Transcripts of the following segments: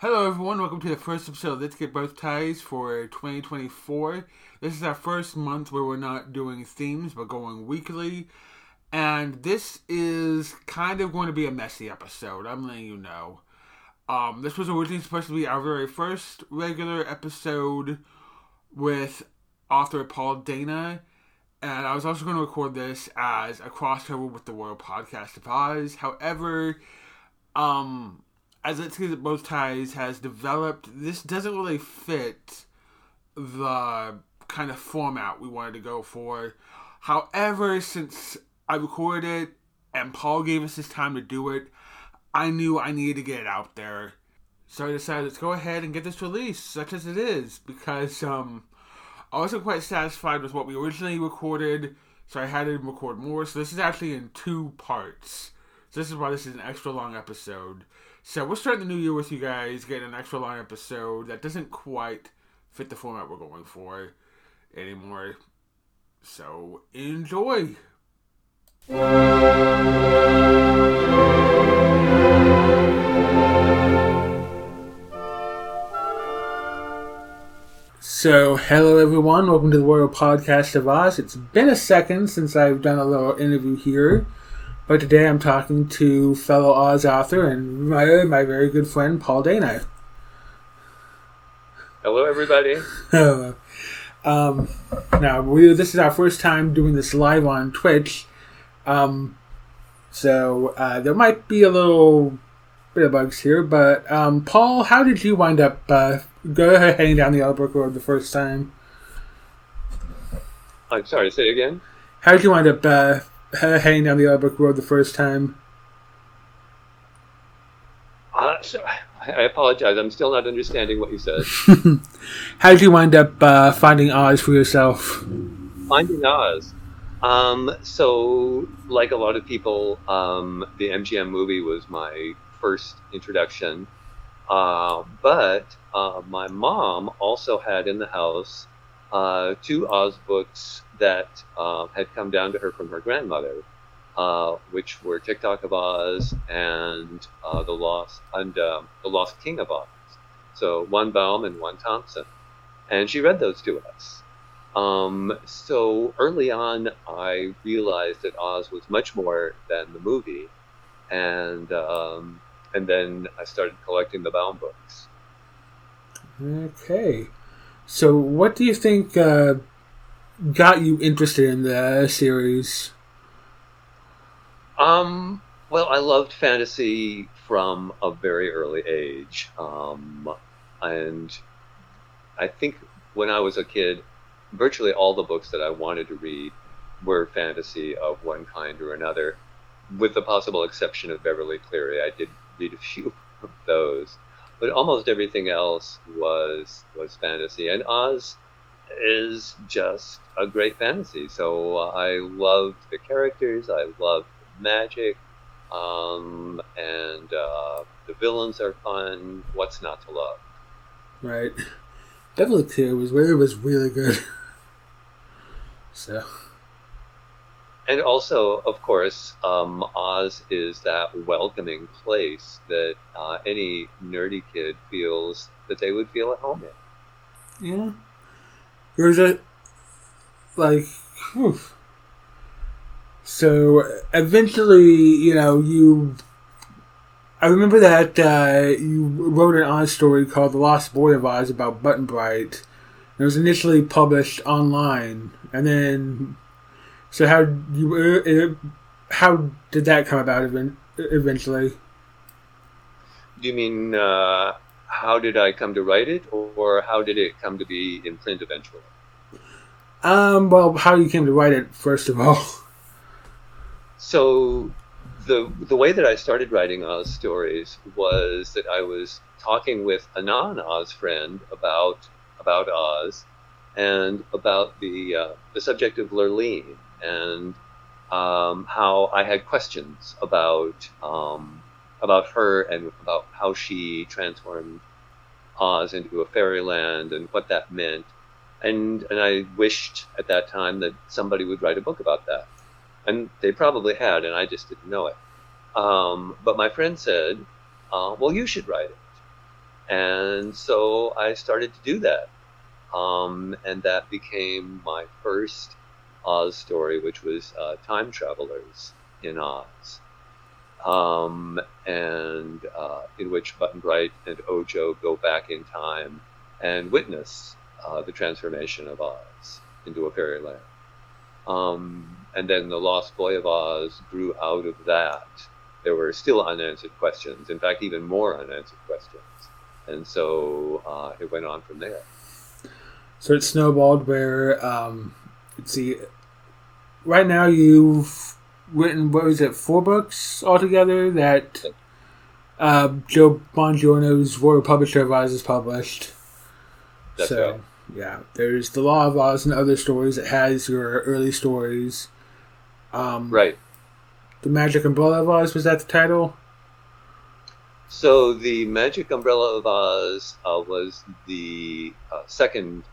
Hello, everyone. Welcome to the first episode of Let's Get Both Ties for 2024. This is our first month where we're not doing themes but going weekly. And this is kind of going to be a messy episode. I'm letting you know. Um, this was originally supposed to be our very first regular episode with author Paul Dana. And I was also going to record this as a crossover with the Royal Podcast of Oz. However, um, as Let's Get Both Ties has developed, this doesn't really fit the kind of format we wanted to go for. However, since I recorded it and Paul gave us his time to do it, I knew I needed to get it out there. So I decided let's go ahead and get this released, such as it is, because um, I wasn't quite satisfied with what we originally recorded, so I had to record more. So this is actually in two parts. So this is why this is an extra long episode. So we're starting the new year with you guys, getting an extra long episode that doesn't quite fit the format we're going for anymore. So enjoy. So, hello everyone, welcome to the Royal Podcast of Oz. It's been a second since I've done a little interview here. But today I'm talking to fellow Oz author and my, my very good friend Paul Dana. Hello, everybody. Hello. Um, now, we, this is our first time doing this live on Twitch. Um, so uh, there might be a little bit of bugs here, but um, Paul, how did you wind up uh, go ahead heading down the Yellow Brick Road the first time? I'm sorry, say it again. How did you wind up uh, heading down the Yellow Brick Road the first time? Uh, so, I apologize. I'm still not understanding what you said. How did you wind up uh, finding Oz for yourself? Finding Oz. Um, so, like a lot of people, um, the MGM movie was my first introduction. Uh, but uh, my mom also had in the house uh, two Oz books that uh, had come down to her from her grandmother, uh, which were Tik-Tok of Oz and uh, the Lost and um, the Lost King of Oz. So one Baum and one Thompson, and she read those to us. Um, so early on, I realized that Oz was much more than the movie, and um, and then I started collecting the Baum books. Okay, so what do you think? Uh got you interested in the series? Um, well, I loved fantasy from a very early age. Um, and I think when I was a kid, virtually all the books that I wanted to read were fantasy of one kind or another, with the possible exception of Beverly Cleary. I did read a few of those, but almost everything else was was fantasy. And Oz is just a great fantasy. So uh, I loved the characters, I loved magic, um, and uh, the villains are fun. What's not to love? Right. Beverly Cleary was really was really good. so. And also, of course, um, Oz is that welcoming place that uh, any nerdy kid feels that they would feel at home in. Yeah. A like, whew. so eventually, you know, you. I remember that uh, you wrote an Oz story called "The Lost Boy of Oz" about Button Bright. It was initially published online, and then, so how you uh, how did that come about eventually? Do you mean uh, how did I come to write it, or how did it come to be in print eventually? Um, well, how you came to write it, first of all. So, the the way that I started writing Oz stories was that I was talking with a non-Oz friend about about Oz and about the uh, the subject of Lurline and um, how I had questions about um, about her and about how she transformed Oz into a fairyland and what that meant. And and I wished at that time that somebody would write a book about that, and they probably had, and I just didn't know it. Um, but my friend said, uh, "Well, you should write it." and so I started to do that. Um, and that became my first Oz story, which was uh, Time Travelers in Oz. Um, and uh, in which Button Bright and Ojo go back in time and witness uh, the transformation of Oz into a fairyland. Um, and then the Lost Boy of Oz grew out of that. There were still unanswered questions, in fact, even more unanswered questions. And so uh, it went on from there. So it snowballed where, um, let's see, right now you've written, what was it, four books altogether that uh, Joe Bongiorno's Royal Publisher of Oz has published. That's so, right. yeah, there's The Law of Oz and other stories. It has your early stories. Um, Right. The Magic Umbrella of Oz, was that the title? So the Magic Umbrella of Oz uh, was the uh, second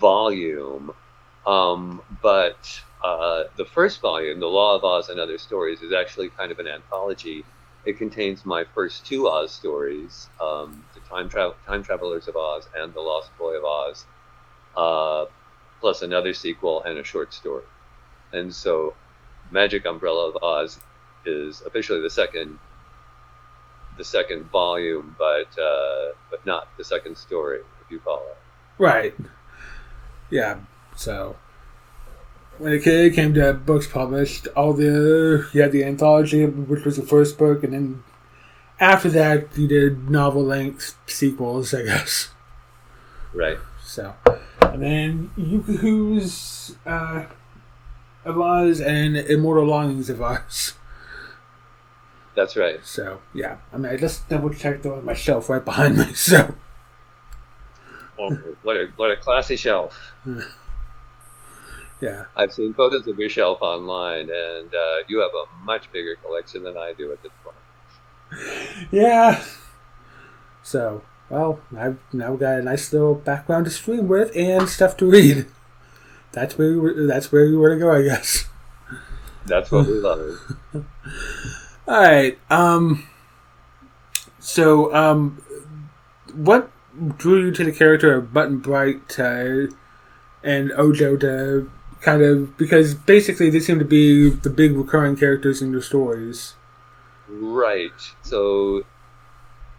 volume, um, but uh, the first volume, The Law of Oz and Other Stories, is actually kind of an anthology. It contains my first two Oz stories, um, The Time, Tra- Time Travelers of Oz and The Lost Boy of Oz, uh, plus another sequel and a short story. And so Magic Umbrella of Oz is officially the second the second volume, but uh, but not the second story, if you follow. Right. Yeah. So when it ca- came to have books published, all the you had the anthology, which was the first book, and then after that you did novel length sequels, I guess. Right. So and then Yookoohoo's uh, of Oz and Immortal Longings of Oz. That's right. So yeah, I mean I just double checked on my shelf right behind me. So Oh, what a what a classy shelf. yeah. I've seen photos of your shelf online, and uh, you have a much bigger collection than I do at this point. Yeah. So, well, I've now got a nice little background to stream with and stuff to read. That's where we were, that's where we were to go, I guess. That's what we love. All right. Um. So, um, what drew you to the character of Button Bright uh, and Ojo to kind of because basically they seem to be the big recurring characters in your stories. Right. So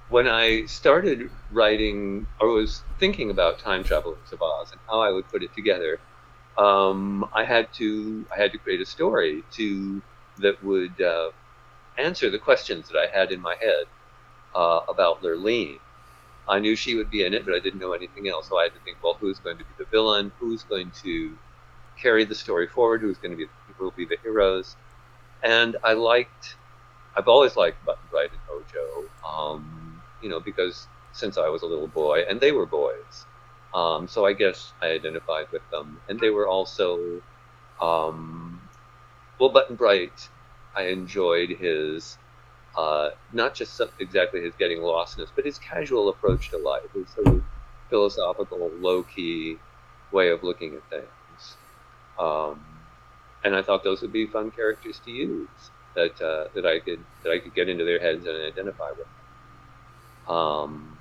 when I started writing, or was thinking about Time Travelers of Oz and how I would put it together, um, I had to I had to create a story to that would uh, answer the questions that I had in my head uh, about Lurline. I knew she would be in it, but I didn't know anything else. So I had to think, well, who's going to be the villain? Who's going to carry the story forward? Who's going to be who will be the heroes? And I liked I've always liked Button Bright and Ojo, um, you know, because since I was a little boy, and they were boys, um, so I guess I identified with them. And they were also, um, well, Button Bright, I enjoyed his, uh, not just some, exactly his getting lostness, but his casual approach to life, his sort of philosophical, low key way of looking at things. Um, and I thought those would be fun characters to use that uh, that I could that I could get into their heads and identify with. Um,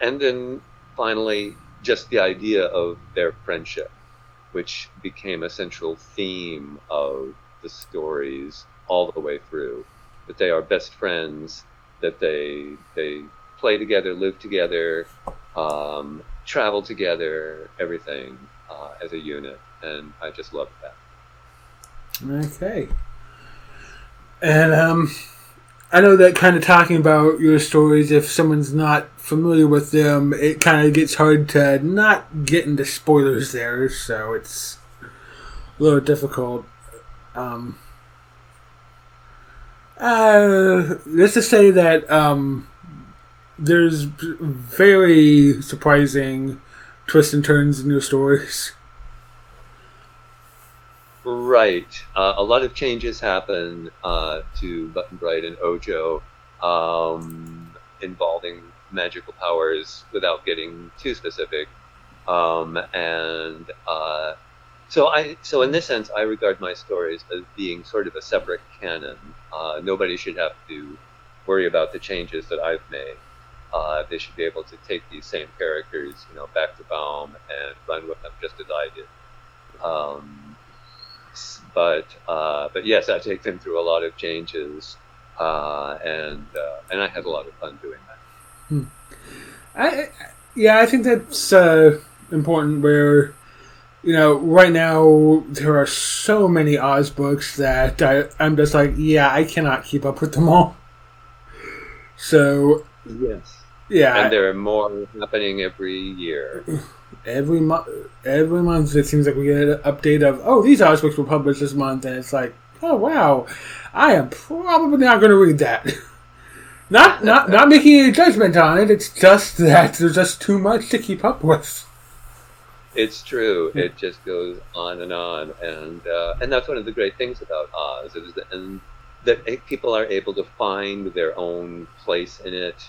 and then finally, just the idea of their friendship, which became a central theme of the stories all the way through. That they are best friends, that they they play together, live together, um, travel together, everything uh, as a unit, and I just loved that. Okay. And um, I know that kind of talking about your stories, if someone's not familiar with them, it kind of gets hard to not get into spoilers there, so it's a little difficult. Um, uh, let's just say that um, there's very surprising twists and turns in your stories. Right. Uh, a lot of changes happen uh, to Button Bright and Ojo um, involving magical powers without getting too specific. Um, and uh, so I, so in this sense, I regard my stories as being sort of a separate canon. Uh, nobody should have to worry about the changes that I've made. Uh, they should be able to take these same characters, you know, back to Baum and run with them just as I did. Um, but uh, but yes, I take them through a lot of changes, uh, and uh, and I had a lot of fun doing that. Hmm. I, yeah, I think that's uh, important. Where you know, right now there are so many Oz books that I, I'm just like, yeah, I cannot keep up with them all. So yes, yeah, and there are more happening every year. Every month, every month it seems like we get an update of, oh, these Oz books were published this month, and it's like, oh wow, I am probably not going to read that. not not not making any judgment on it. It's just that there's just too much to keep up with. It's true. It just goes on and on, and uh, and that's one of the great things about Oz is that, and that people are able to find their own place in it,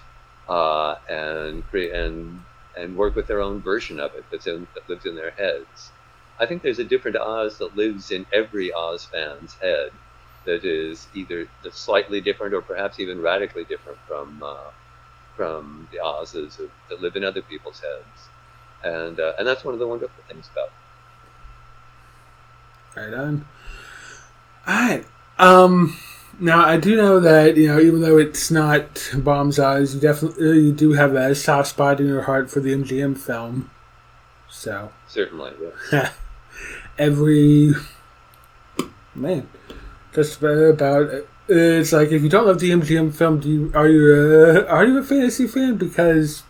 uh, and create and and work with their own version of it that's in, that lives in their heads. I think there's a different Oz that lives in every Oz fan's head that is either slightly different or perhaps even radically different from uh, from the Oz's that live in other people's heads, and uh, and that's one of the wonderful things about. It. Right on. All right. Um. Now I do know that you know even though it's not Baum's Oz, you definitely you do have a soft spot in your heart for the MGM film. So certainly, yeah. Every man, just about it's like if you don't love the MGM film, do you are you a, are you a fantasy fan? Because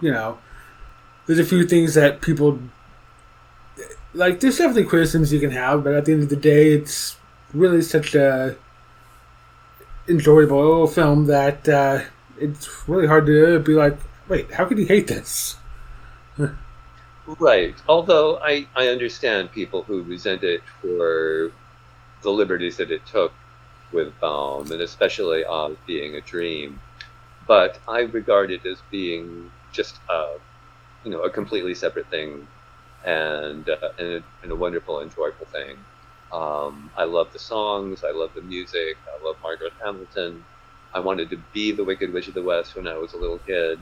you know there's a few things that people like. There's definitely criticisms you can have, but at the end of the day, it's really such a enjoyable film that uh, it's really hard to be like, wait, how could you hate this? right. Although I, I understand people who resent it for the liberties that it took with Baum, and especially Oz being a dream. But I regard it as being just a, you know, a completely separate thing, and uh, and, a, and a wonderful, enjoyable thing. Um, I love the songs. I love the music. I love Margaret Hamilton. I wanted to be the Wicked Witch of the West when I was a little kid.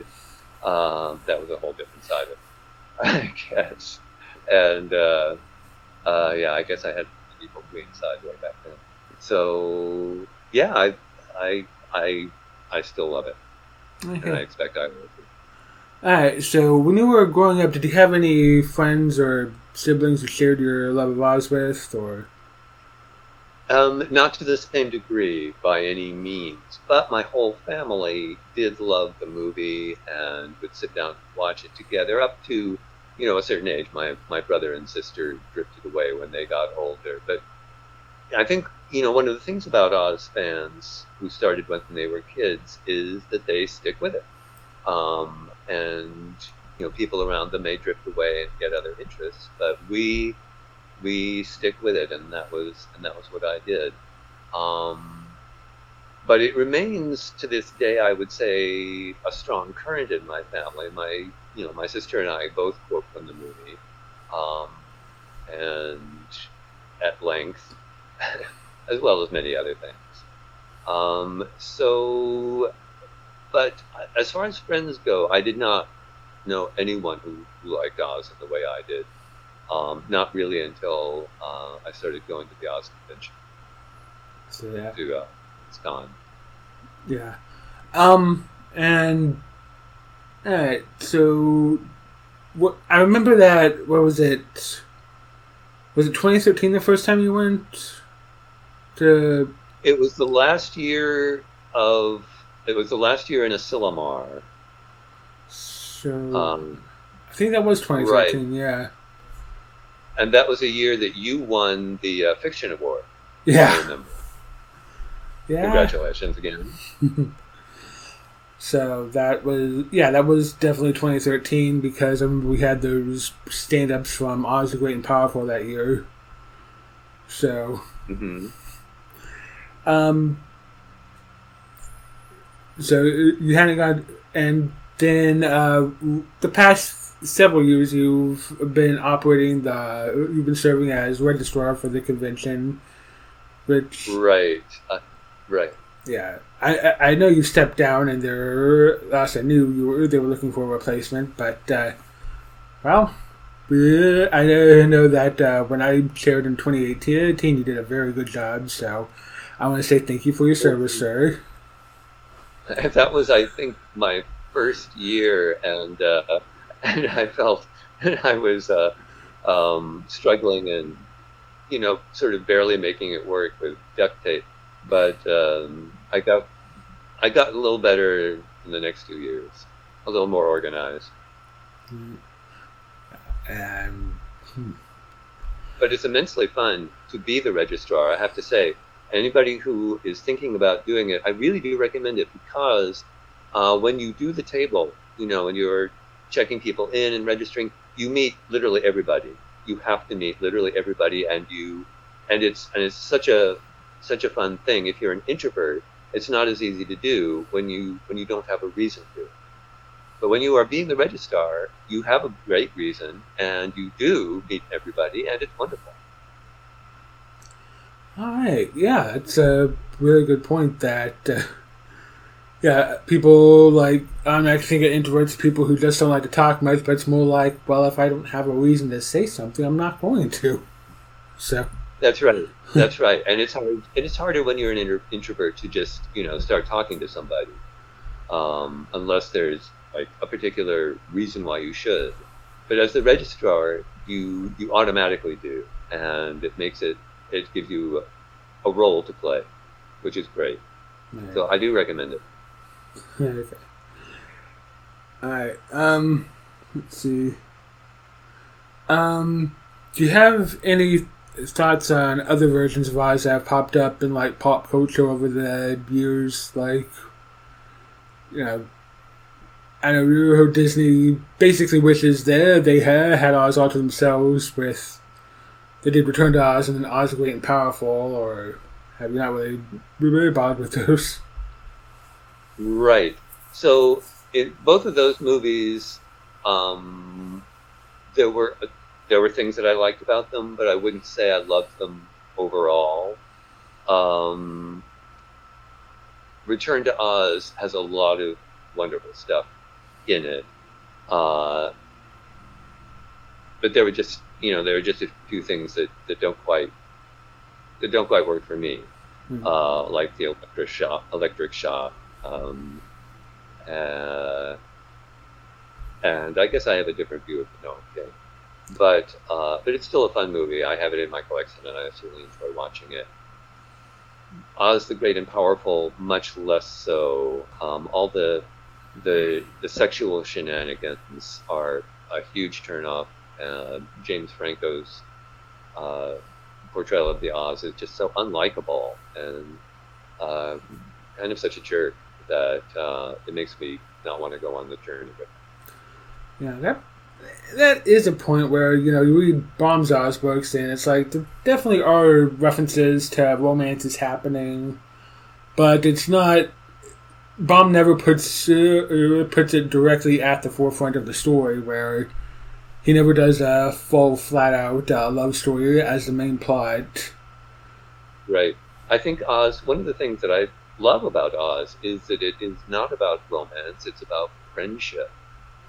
Um, that was a whole different side of it, I guess. And uh, uh, yeah, I guess I had the evil queen side way back then. So yeah, I I I I still love it, okay. and I expect I will. All right. So when you were growing up, did you have any friends or siblings who shared your love of Oz with, or? Um, not to the same degree by any means, but my whole family did love the movie and would sit down and watch it together up to, you know, a certain age. My my brother and sister drifted away when they got older, but I think you know one of the things about Oz fans who started when they were kids is that they stick with it, um, and you know people around them may drift away and get other interests, but we we stick with it, and that was and that was what I did. Um, but it remains to this day, I would say, a strong current in my family. My you know my sister and I both quote from the movie, um, and at length, as well as many other things. Um, so, but as far as friends go, I did not know anyone who, who liked Oz in the way I did. Um, not really until uh, I started going to the Oz convention. So yeah, to uh, it's gone. Yeah, um, and all right. So, what I remember that what was it? Was it 2013 the first time you went to? It was the last year of. It was the last year in Asilomar. So um, I think that was 2013. Right. Yeah and that was a year that you won the uh, fiction award. Yeah. Yeah. Congratulations again. so that was yeah, that was definitely 2013 because I remember we had those stand-ups from Oz the Great and Powerful that year. So. Mm-hmm. Um. So you hadn't got, and then uh, the past several years you've been operating the you've been serving as registrar for the convention which right uh, right yeah, I I know you stepped down, and there last I knew you were they were looking for a replacement, but uh, well, I know that uh, when I chaired in 2018, you did a very good job. So I want to say thank you for your service, sir. That was, I think, my first year, and uh, and I felt I was uh, um, struggling and you know sort of barely making it work with duct tape. But um, I got I got a little better in the next two years, a little more organized. Um, hmm. But it's immensely fun to be the registrar. I have to say, anybody who is thinking about doing it, I really do recommend it because uh, when you do the table, you know, and you're checking people in and registering, you meet literally everybody. You have to meet literally everybody, and you, and it's and it's such a such a fun thing. If you're an introvert, it's not as easy to do when you when you don't have a reason to. But when you are being the registrar, you have a great reason, and you do meet everybody, and it's wonderful. All right, yeah, it's a really good point. That uh, yeah, people like I'm actually thinking introverts, people who just don't like to talk much, but it's more like, well, if I don't have a reason to say something, I'm not going to. So that's right. That's right. And it's hard. And it's harder when you're an introvert to just you know start talking to somebody, um, unless there's like a particular reason why you should. But as the registrar, you you automatically do, and it makes it it gives you a, a role to play, which is great. Right. So I do recommend it. Okay. All right. Um, let's see. Um, do you have any thoughts on other versions of Oz that have popped up in like pop culture over the years? Like, you know, I know Disney basically wishes that they had had Oz all to themselves with they did Return to Oz and then Oz the Great and Powerful, or have you not really been really bothered with those? Right. So in both of those movies, um, there were there were things that I liked about them, but I wouldn't say I loved them overall. Um, Return to Oz has a lot of wonderful stuff in it. Uh, but there were just you know there were just a few things that, that don't quite that don't quite work for me, mm-hmm. uh, like the electric shock, electric shock, um, uh, and I guess I have a different view of the King. But uh, but it's still a fun movie. I have it in my collection, and I certainly enjoy watching it. Oz the Great and Powerful, much less so. Um, all the the the sexual shenanigans are a huge turnoff. Uh, James Franco's uh, portrayal of the Oz is just so unlikable and uh, kind of such a jerk that uh, it makes me not want to go on the journey with. Yeah, that that is a point where you know you read Baum's Oz books and it's like there definitely are references to romances happening, but it's not Baum never puts uh, puts it directly at the forefront of the story, where he never does a full, flat out uh, love story as the main plot. Right. I think Oz. One of the things that I love about Oz is that it is not about romance; it's about friendship.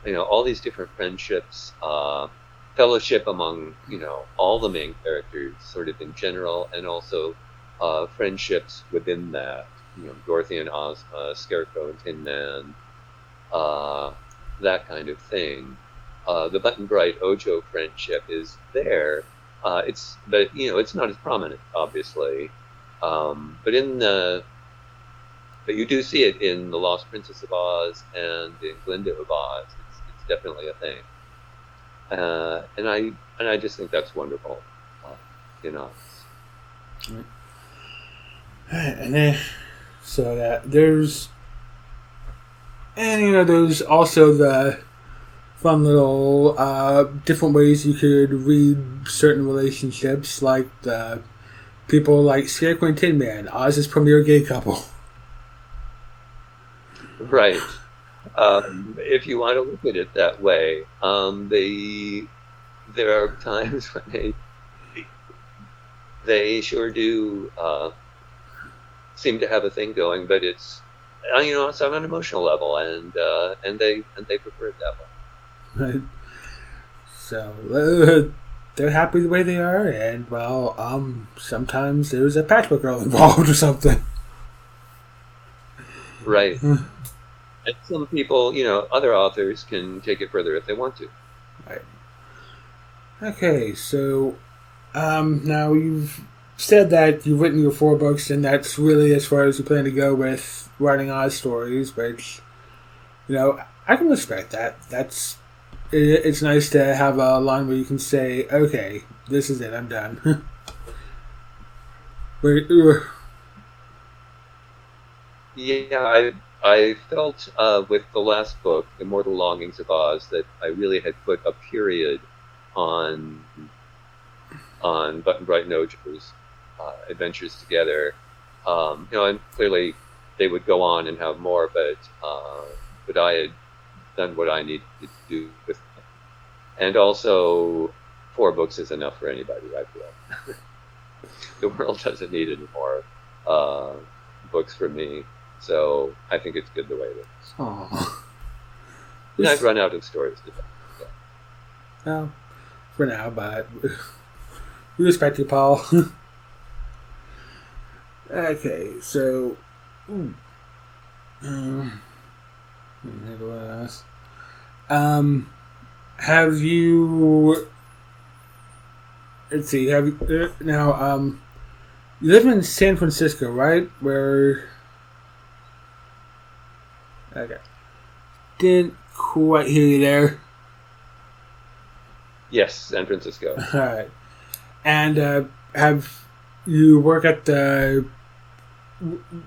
You know, all these different friendships, uh, fellowship among you know all the main characters, sort of in general, and also uh, friendships within that you know, Dorothy and Ozma, Scarecrow and Tin Man, uh, that kind of thing. Uh, the Button Bright Ojo friendship is there. Uh, it's but you know it's not as prominent, obviously. Um, but in the but you do see it in the Lost Princess of Oz and in Glinda of Oz. It's, it's definitely a thing, uh, and I and I just think that's wonderful. Uh, you know. And then so that there's, and you know, there's also the fun little uh, different ways you could read certain relationships, like the people like Scarecrow and Tin Man, Oz's premier gay couple. Right. Um, if you want to look at it that way, um, they there are times when they they sure do uh, seem to have a thing going, but it's uh, you know it's on an emotional level, and uh, and they and they prefer it that way. Right. So uh, they're happy the way they are, and well, um, sometimes there's a patchwork girl involved or something. Right. And some people, you know, other authors can take it further if they want to. Right. Okay, so um, now you've said that you've written your four books, and that's really as far as you plan to go with writing Oz stories. Which, you know, I can respect that. That's it, it's nice to have a line where you can say, "Okay, this is it. I'm done." we're, we're, yeah, I I felt uh, with the last book, Immortal Longings of Oz, that I really had put a period on on Button Bright and Ojo's uh, adventures together. Um, you know, and clearly they would go on and have more, but uh, but I had done what I needed to do with them. And also, four books is enough for anybody. I feel the world doesn't need any more uh, books from me, so I think it's good the way it is. Aww. And I've run out of stories to tell. So. Well, for now, but we respect you, Paul. okay, so. ooh. Um, um, have you? Let's see. Have you uh, now? Um, you live in San Francisco, right? Where? Okay. Didn't quite hear you there. Yes, San Francisco. All right. And uh, have you work at the?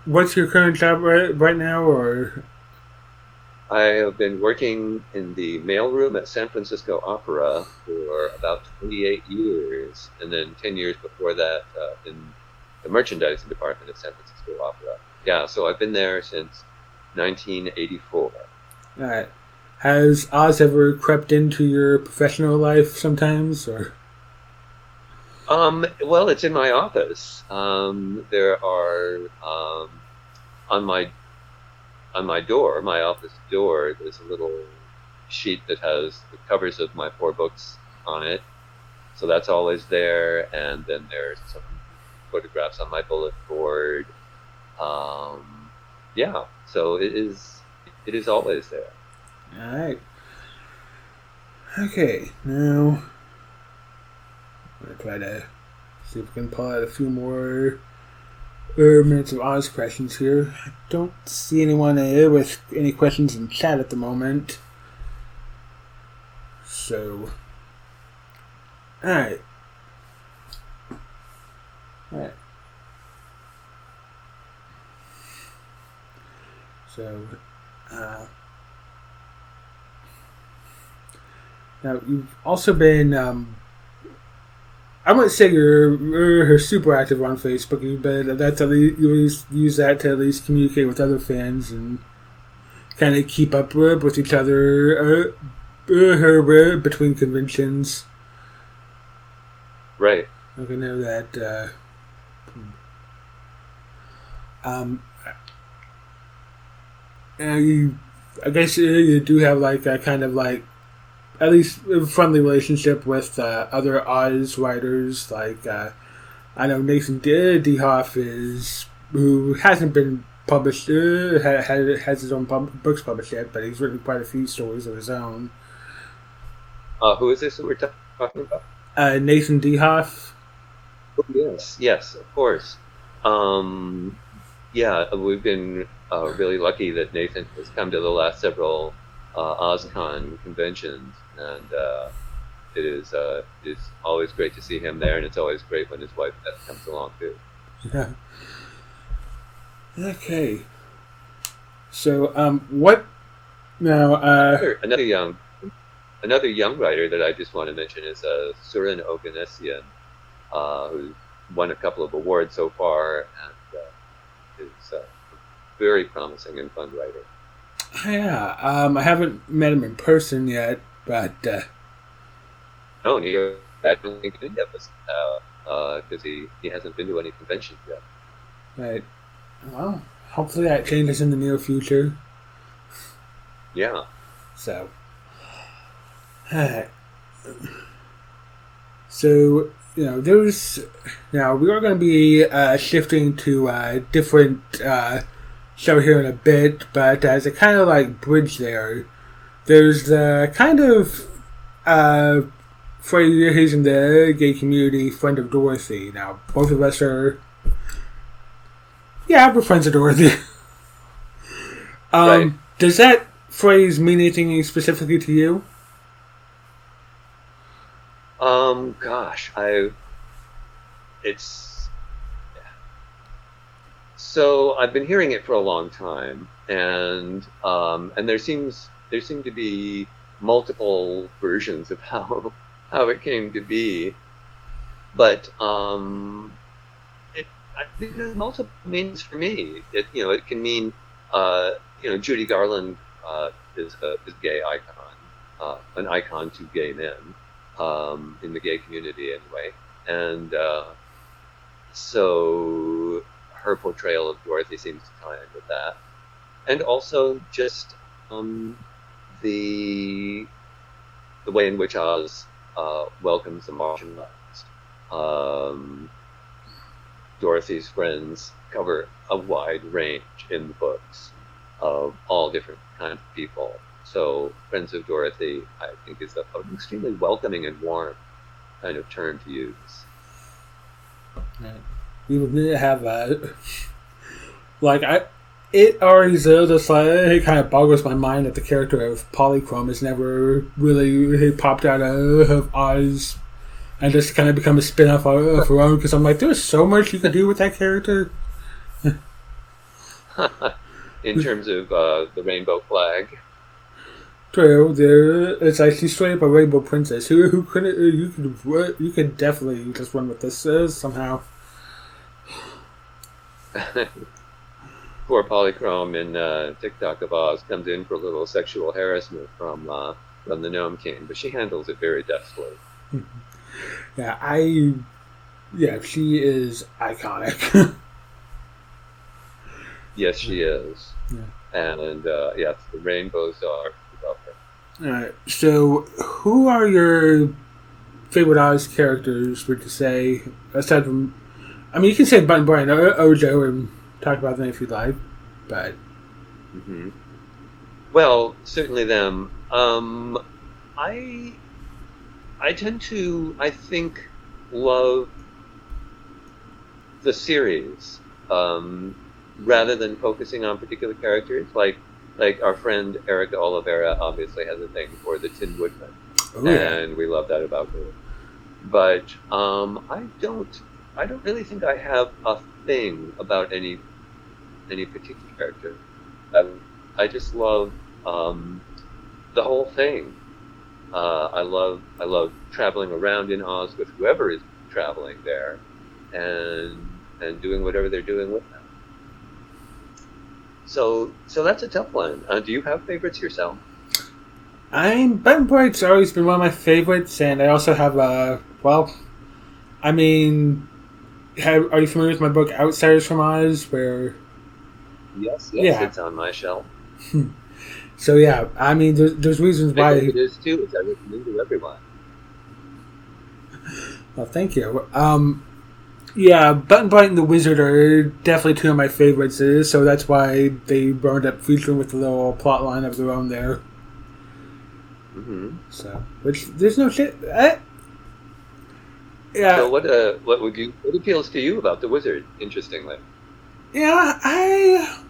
What's your current job right, right now, or? I have been working in the mailroom at San Francisco Opera for about 28 years, and then 10 years before that uh, in the merchandising department at San Francisco Opera. Yeah, so I've been there since 1984. All right. Has Oz ever crept into your professional life sometimes, or? Um, well, it's in my office. Um, there are um, on my on my door, my office door, there's a little sheet that has the covers of my four books on it. So that's always there, and then there's some photographs on my bullet board. Um, yeah, so it is it is always there. All right. Okay, now I'm gonna try to see if we can pull out a few more uh, minutes of Oz questions here. I don't see anyone uh, with any questions in chat at the moment. So, alright. Alright. So, uh, now you've also been um, I wouldn't say you're, you're super active on Facebook, but that's at least you use, use that to at least communicate with other fans and kind of keep up with each other uh, uh, between conventions. Right. I know that. Uh, um, you, I guess you do have like a kind of like at least a friendly relationship with uh, other Oz writers. Like uh, I know Nathan D- Dehoff is who hasn't been published, uh, has, has his own pub- books published yet, but he's written quite a few stories of his own. Uh, who is this that we're t- talking about? Uh, Nathan Dehoff. Oh, yes, yes, of course. Um, yeah, we've been uh, really lucky that Nathan has come to the last several uh, OzCon conventions, and uh, it is uh, it is always great to see him there, and it's always great when his wife Beth comes along too. Yeah. Okay. So, um, what now? Uh, another, another young another young writer that I just want to mention is uh, Surin Oganessian, uh, who won a couple of awards so far, and very promising and fun writer. Yeah, um, I haven't met him in person yet, but uh, no, he I don't think any of us because uh, he he hasn't been to any conventions yet. Right. Well, hopefully that changes in the near future. Yeah. So, so you know, there's now we are going to be uh, shifting to a different uh, show here in a bit, but as a kind of like bridge there, there's the kind of uh, phrase in the gay community, friend of Dorothy. Now, both of us are, yeah, we're friends of Dorothy. um, right. Does that phrase mean anything specifically to you? Um, gosh, I. It's. So I've been hearing it for a long time, and um, and there seems there seem to be multiple versions of how how it came to be, but um, it I think there's multiple meanings for me. It you know it can mean uh, you know Judy Garland uh, is a is gay icon, uh, an icon to gay men um, in the gay community anyway. And uh, so her portrayal of Dorothy seems to tie in with that. And also just um, the the way in which Oz uh, welcomes the marginalized. Um, Dorothy's friends cover a wide range in the books of all different kinds of people. So, Friends of Dorothy, I think, is a, an extremely welcoming and warm kind of term to use. We would have that. Like, I. It already just like it kind of boggles my mind that the character of Polychrome has never really popped out of Oz and just kind of become a spin off of her own because I'm like, there's so much you can do with that character. In terms of uh, the rainbow flag. True, there it's actually straight up a rainbow princess. Who who could you could you could definitely just run with this uh, somehow. Poor Polychrome in uh, Tik-Tok of Oz comes in for a little sexual harassment from uh, from the Gnome King, but she handles it very deftly. yeah, I yeah, she is iconic. yes, she is. Yeah. And uh, yes, the rainbows are Alright, so who are your favorite Oz characters, would you say, aside from. I mean, you can say Button Bright or Ojo and talk about them if you'd like, but. Mm-hmm. Well, certainly them. Um, I. I tend to, I think, love the series um, rather than focusing on particular characters. Like, like our friend Erica Oliveira obviously has a thing for the Tin Woodman, oh, and we love that about her. But um, I don't, I don't really think I have a thing about any any particular character. I, I just love um, the whole thing. Uh, I love I love traveling around in Oz with whoever is traveling there, and and doing whatever they're doing with them. So, so that's a tough one. Uh, do you have favorites yourself? I'm Button Bright's always been one of my favorites, and I also have a uh, well, I mean, have, are you familiar with my book Outsiders from Oz? Where yes, yes, yeah. it's on my shelf. so yeah, I mean, there's, there's reasons why it is too. It's I recommend to everyone. Well, thank you. Um, yeah, Button Bright and the Wizard are definitely two of my favorites, so that's why they wound up featuring with a little plot line of their own there. Mm-hmm. So, which there's no shit. I, yeah. So what uh what would you what appeals to you about the Wizard? Interestingly. Yeah, I.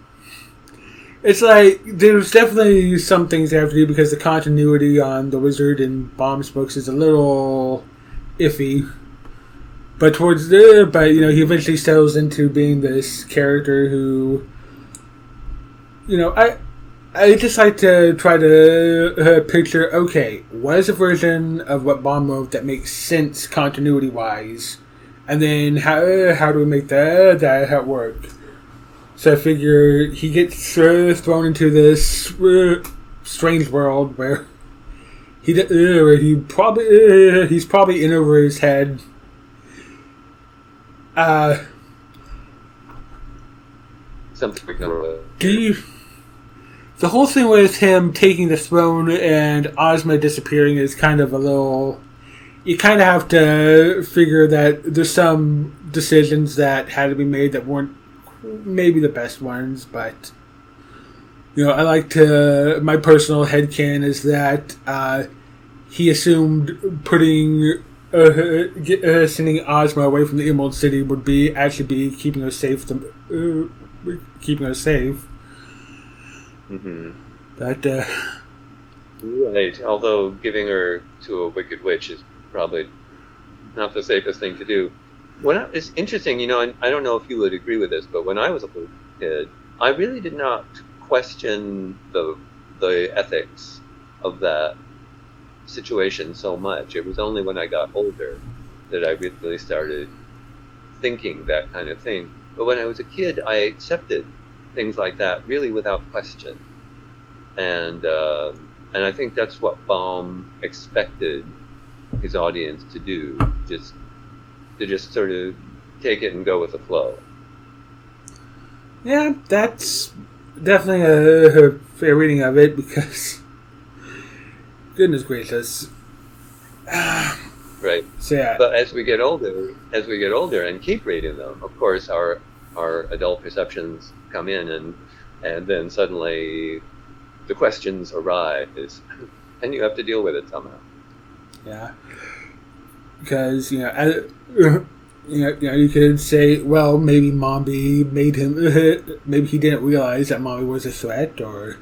It's like there's definitely some things they have to do because the continuity on the Wizard and Baum's books is a little iffy but towards the but you know he eventually settles into being this character who you know i i just like to try to uh, picture okay what is a version of what Baum wrote that makes sense continuity wise and then how how do we make that that work so i figure he gets uh, thrown into this uh, strange world where he uh, he probably uh, he's probably in over his head uh, something can relate. Do you? The whole thing with him taking the throne and Ozma disappearing is kind of a little. You kind of have to figure that there's some decisions that had to be made that weren't maybe the best ones, but you know, I like to. My personal headcanon is that uh, he assumed putting uh, uh, sending Ozma away from the Emerald City would be actually be keeping her safe. To, uh, keeping her safe. Hmm But uh, Right. Although giving her to a wicked witch is probably not the safest thing to do. When I, it's interesting, you know, and I don't know if you would agree with this, but when I was a little kid, I really did not question the the ethics of that situation so much. It was only when I got older that I really started thinking that kind of thing. But when I was a kid, I accepted things like that really without question, and uh, and I think that's what Baum expected his audience to do, just to just sort of take it and go with the flow. yeah, that's definitely a, a fair reading of it because goodness gracious. Right. So yeah, But as we get older, as we get older and keep reading them, of course, our our adult perceptions come in, and and then suddenly the questions arise, and you have to deal with it somehow. Yeah, because you know, you know, you know, you could say, well, maybe Mombi made him. maybe he didn't realize that Mombi was a threat, or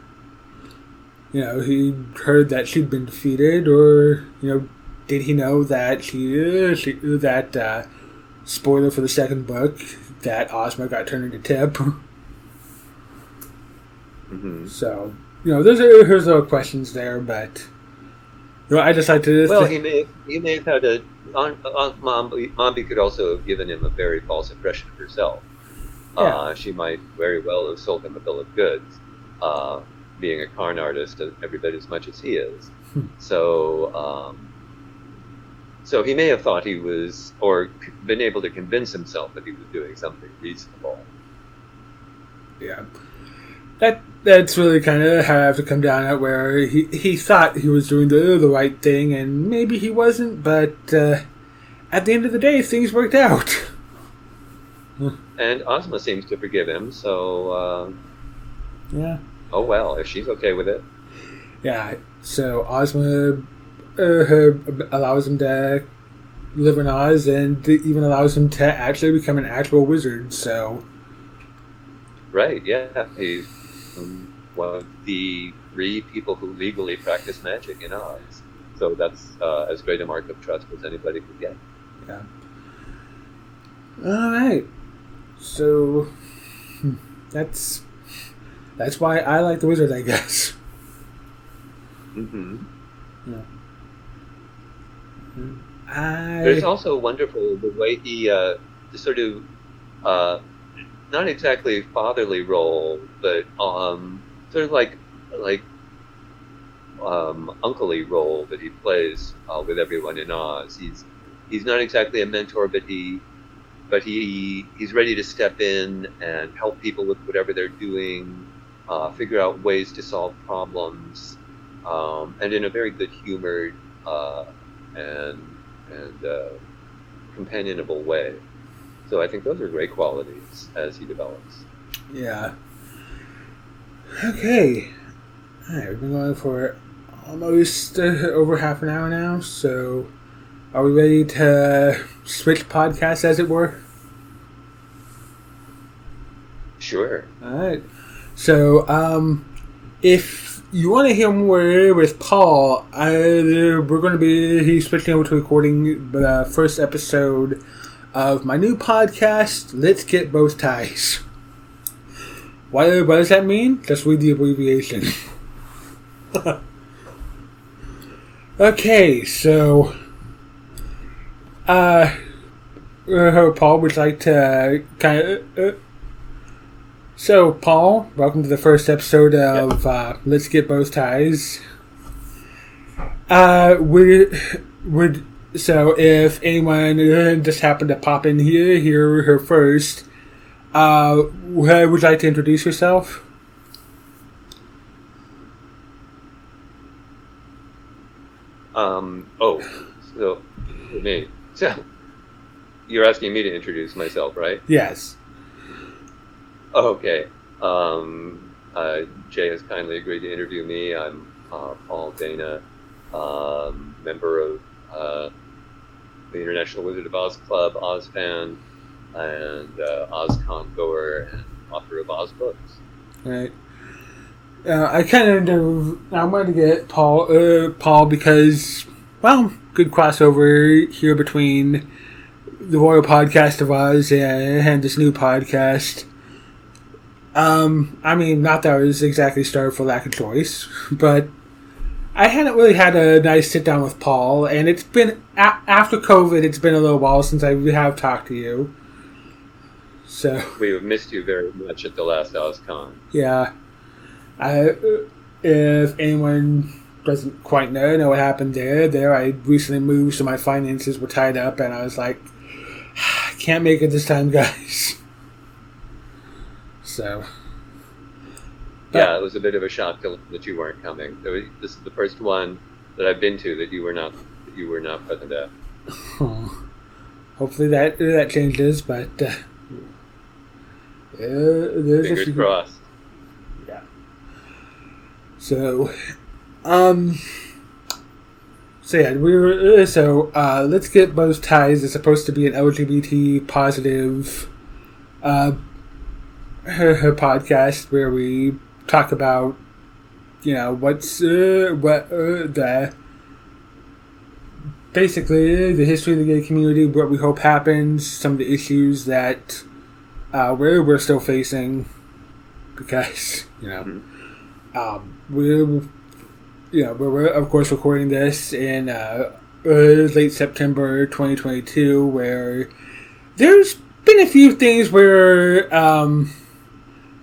you know, he heard that she'd been defeated, or you know, did he know that she, she that uh, spoiler for the second book that Ozma got turned into Tip. hmm So you know, there's a, there's little questions there, but you know, I just like to Well, he may he may have had a. On, on, Mombi, Mombi could also have given him a very false impression of herself. Uh, she might very well have sold him a bill of goods, uh, being a carn artist every bit as much as he is. Hmm. So, um, so he may have thought he was, or been able to convince himself that he was doing something reasonable. Yeah. That that's really kind of how I have to come down at where he, he thought he was doing the the right thing and maybe he wasn't, but uh, at the end of the day, things worked out. And Ozma seems to forgive him. So, uh, Yeah, oh well, if she's okay with it. yeah. So Ozma uh, allows him to live in Oz and even allows him to actually become an actual wizard. So Right, yeah. He's um, one of the three people who legally practice magic in Oz. So that's uh, as great a mark of trust as anybody could get. yeah. All right. So hmm, that's that's why I like the wizard, I guess. hmm I There's also wonderful the way he, uh, sort of, uh, not exactly fatherly role, but um, sort of like like um, unclely role that he plays uh, with everyone in Oz. He's he's not exactly a mentor, but he but he he's ready to step in and help people with whatever they're doing, uh, figure out ways to solve problems, um, and in a very good humored uh, and and uh, companionable way. So I think those are great qualities as he develops. yeah. Okay. All right, we've been going for almost uh, over half an hour now, so are we ready to switch podcasts, as it were? Sure. All right. So, um, if you want to hear more with Paul, I, we're going to be he's switching over to recording the first episode of my new podcast. Let's get both ties. What, what does that mean? Just read the abbreviation. okay, so, uh, uh, Paul would like to kind of. Uh, so, Paul, welcome to the first episode of uh, Let's Get Both Ties. Uh, would would so if anyone uh, just happened to pop in here, hear her first, uh, would you like to introduce yourself? Um, oh, so me. So you're asking me to introduce myself, right? Yes. Okay. Um, uh, Jay has kindly agreed to interview me. I'm uh, Paul Dana, um, member of uh, the International Wizard of Oz Club, OzFan, and uh, OzCon goer and author of Oz books. Right. Uh, I kind of I wanted to get Paul uh, Paul because well, good crossover here between the Royal Podcast of Oz and this new podcast. Um, I mean, not that I was exactly starved for lack of choice, but I hadn't really had a nice sit down with Paul, and it's been a- after COVID. It's been a little while since I have talked to you. So we have missed you very much at the last OzCon. Yeah, I, if anyone doesn't quite know know what happened there, there I recently moved, so my finances were tied up, and I was like, I can't make it this time, guys. So. Yeah, it was a bit of a shock to, that you weren't coming. Was, this is the first one that I've been to that you were not that you were not present at. Hopefully that that changes, but uh, there's Fingers a few, crossed. Yeah. So, um, so yeah, we were so uh, let's get both ties. It's supposed to be an LGBT positive, uh, her, podcast where we talk about, you know, what's uh, what uh, the basically the history of the gay community, what we hope happens, some of the issues that uh, we're we're still facing because you know um, we're you know we're, we're of course recording this in uh, uh, late September 2022 where there's been a few things where um,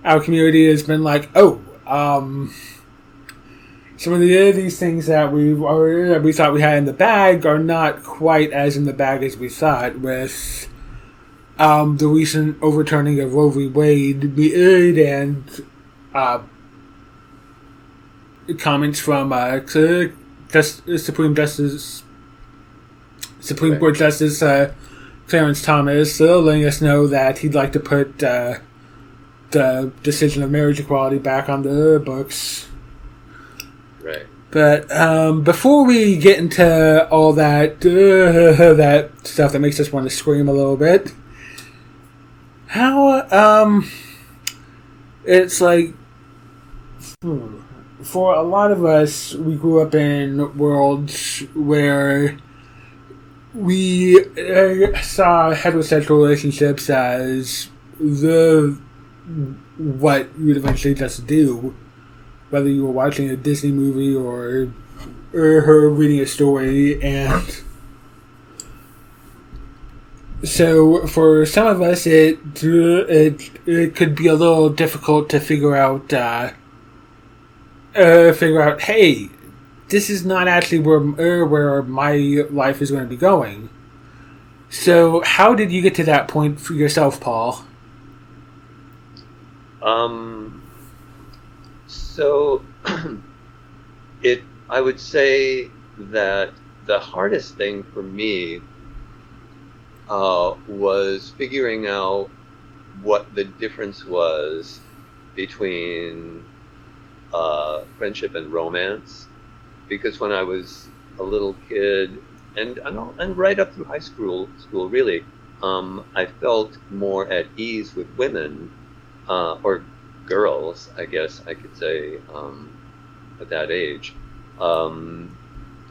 our community has been like oh um, some of the these things that we that we thought we had in the bag are not quite as in the bag as we thought with um, the recent overturning of Roe v. Wade and uh, comments from uh, Supreme Justice Supreme. Court Justice uh, Clarence Thomas uh, letting us know that he'd like to put uh, the decision of marriage equality back on the books. Right. But um, before we get into all that uh, that stuff that makes us want to scream a little bit, how um, it's like hmm, for a lot of us, we grew up in worlds where we uh, saw heterosexual relationships as the what you'd eventually just do whether you were watching a Disney movie or, or her reading a story, and so for some of us, it it it could be a little difficult to figure out uh, uh, figure out. Hey, this is not actually where uh, where my life is going to be going. So, how did you get to that point for yourself, Paul? Um, so it, I would say that the hardest thing for me uh, was figuring out what the difference was between uh, friendship and romance. Because when I was a little kid, and and, and right up through high school, school really, um, I felt more at ease with women uh, or girls, I guess I could say, um, at that age, um,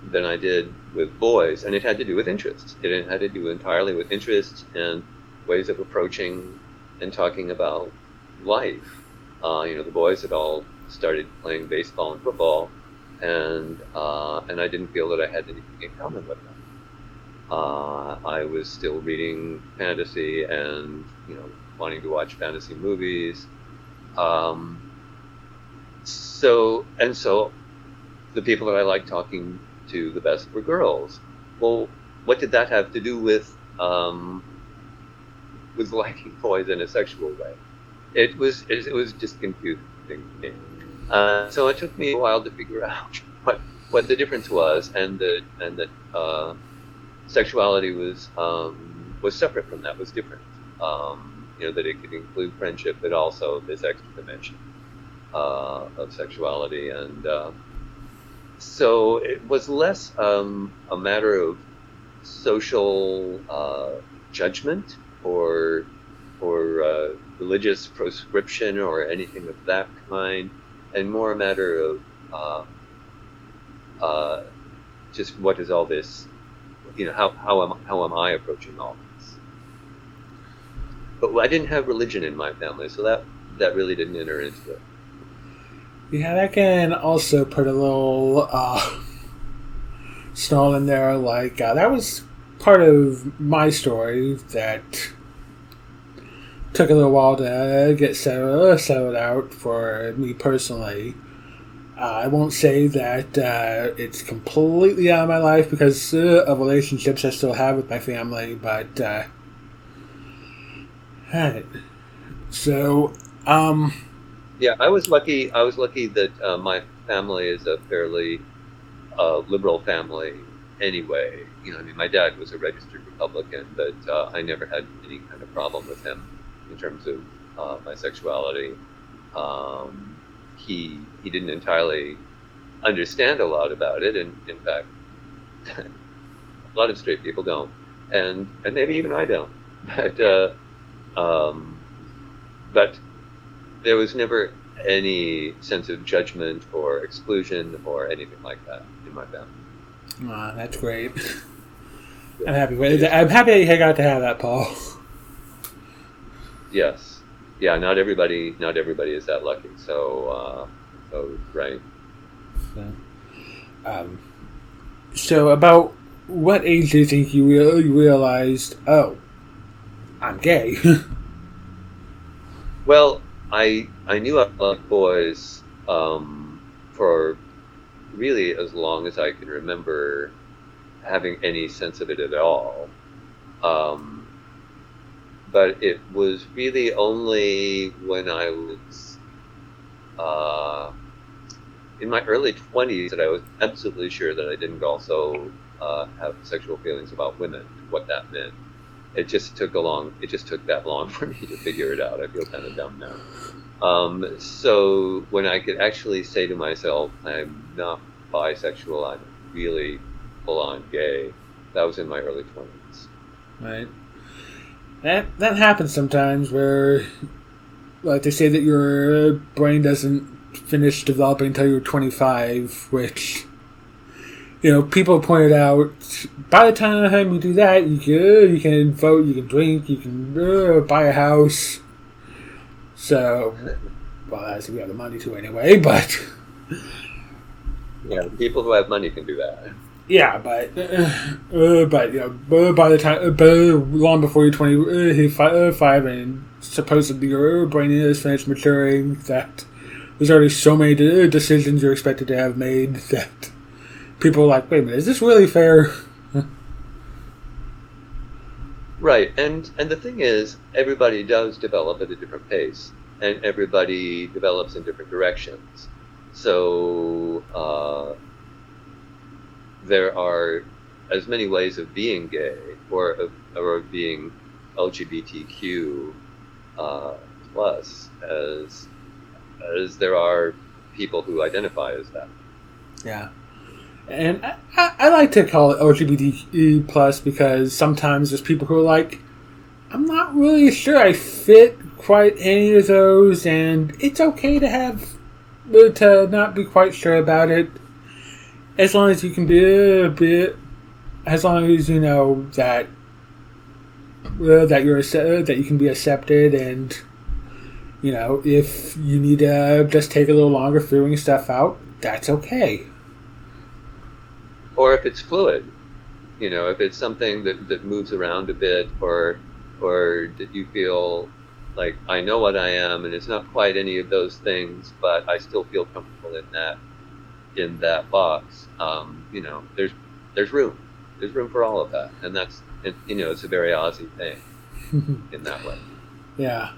than I did with boys. And it had to do with interests. It had to do entirely with interests and ways of approaching and talking about life. Uh, you know, the boys had all started playing baseball and football, and uh, and I didn't feel that I had anything in common with them. Uh, I was still reading fantasy and you know wanting to watch fantasy movies. Um, so and so, the people that I liked talking to the best were girls. Well, what did that have to do with um, was liking boys in a sexual way. It was it was just confusing to me. Uh, so it took me a while to figure out what what the difference was, and that and that uh, sexuality was um, was separate from that, was different. Um, you know that it could include friendship, but also this extra dimension uh, of sexuality, and uh, so it was less um, a matter of social uh, judgment or or uh, religious proscription or anything of that kind, and more a matter of uh, uh, just what is all this, you know, how, how am how am I approaching all? But I didn't have religion in my family, so that that really didn't enter into it. Yeah, that can also put a little uh, stall in there. Like uh, that was part of my story that took a little while to get settled, settled out for me personally. Uh, I won't say that uh, it's completely out of my life because uh, of relationships I still have with my family, but uh, so um, yeah, I was lucky. I was lucky that uh, my family is a fairly uh, liberal family. Anyway, you know, I mean, my dad was a registered Republican, but uh, I never had any kind of problem with him in terms of uh, my sexuality. Um, he he didn't entirely understand a lot about it, and in fact, a lot of straight people don't, and and maybe even I don't. But uh, um, but there was never any sense of judgment or exclusion or anything like that in my family. Ah, that's great. I'm happy. I'm happy I got to have that, Paul. Yes, yeah. Not everybody, not everybody is that lucky. So, uh, so right. So, um, so about what age do you think you, re- you realized? Oh, I'm gay. well, I I knew I loved boys um, for really as long as I can remember having any sense of it at all. Um, but it was really only when I was uh, in my early 20s that I was absolutely sure that I didn't also uh, have sexual feelings about women, what that meant it just took a long it just took that long for me to figure it out. I feel kind of dumb now. Um, so when i could actually say to myself i'm not bisexual i'm really full on gay that was in my early 20s right. That that happens sometimes where like they say that your brain doesn't finish developing until you're 25 which you know, people pointed out by the time you do that, you can you can vote, you can drink, you can uh, buy a house. So, well, as if we have the money to anyway, but yeah, the people who have money can do that. Yeah, but uh, uh, but you know, by the time, uh, long before you're twenty uh, five, and supposedly your brain is finished maturing, that there's already so many decisions you're expected to have made that people are like, wait a minute, is this really fair? right, and and the thing is, everybody does develop at a different pace, and everybody develops in different directions. So uh, there are as many ways of being gay or of, or of being LGBTQ uh, plus as as there are people who identify as that. Yeah and I, I, like to call it LGBT plus because sometimes there's people who are like, I'm not really sure I fit quite any of those, and it's okay to have to not be quite sure about it, as long as you can be a bit, as long as you know that uh, that you're that you can be accepted, and you know if you need to just take a little longer figuring stuff out, that's okay or if it's fluid, you know, if it's something that, that moves around a bit, or or did you feel like I know what I am, and it's not quite any of those things, but I still feel comfortable in that in that box. Um, you know, there's there's room, there's room for all of that, and that's you know, it's a very Aussie thing. in that way. Yeah.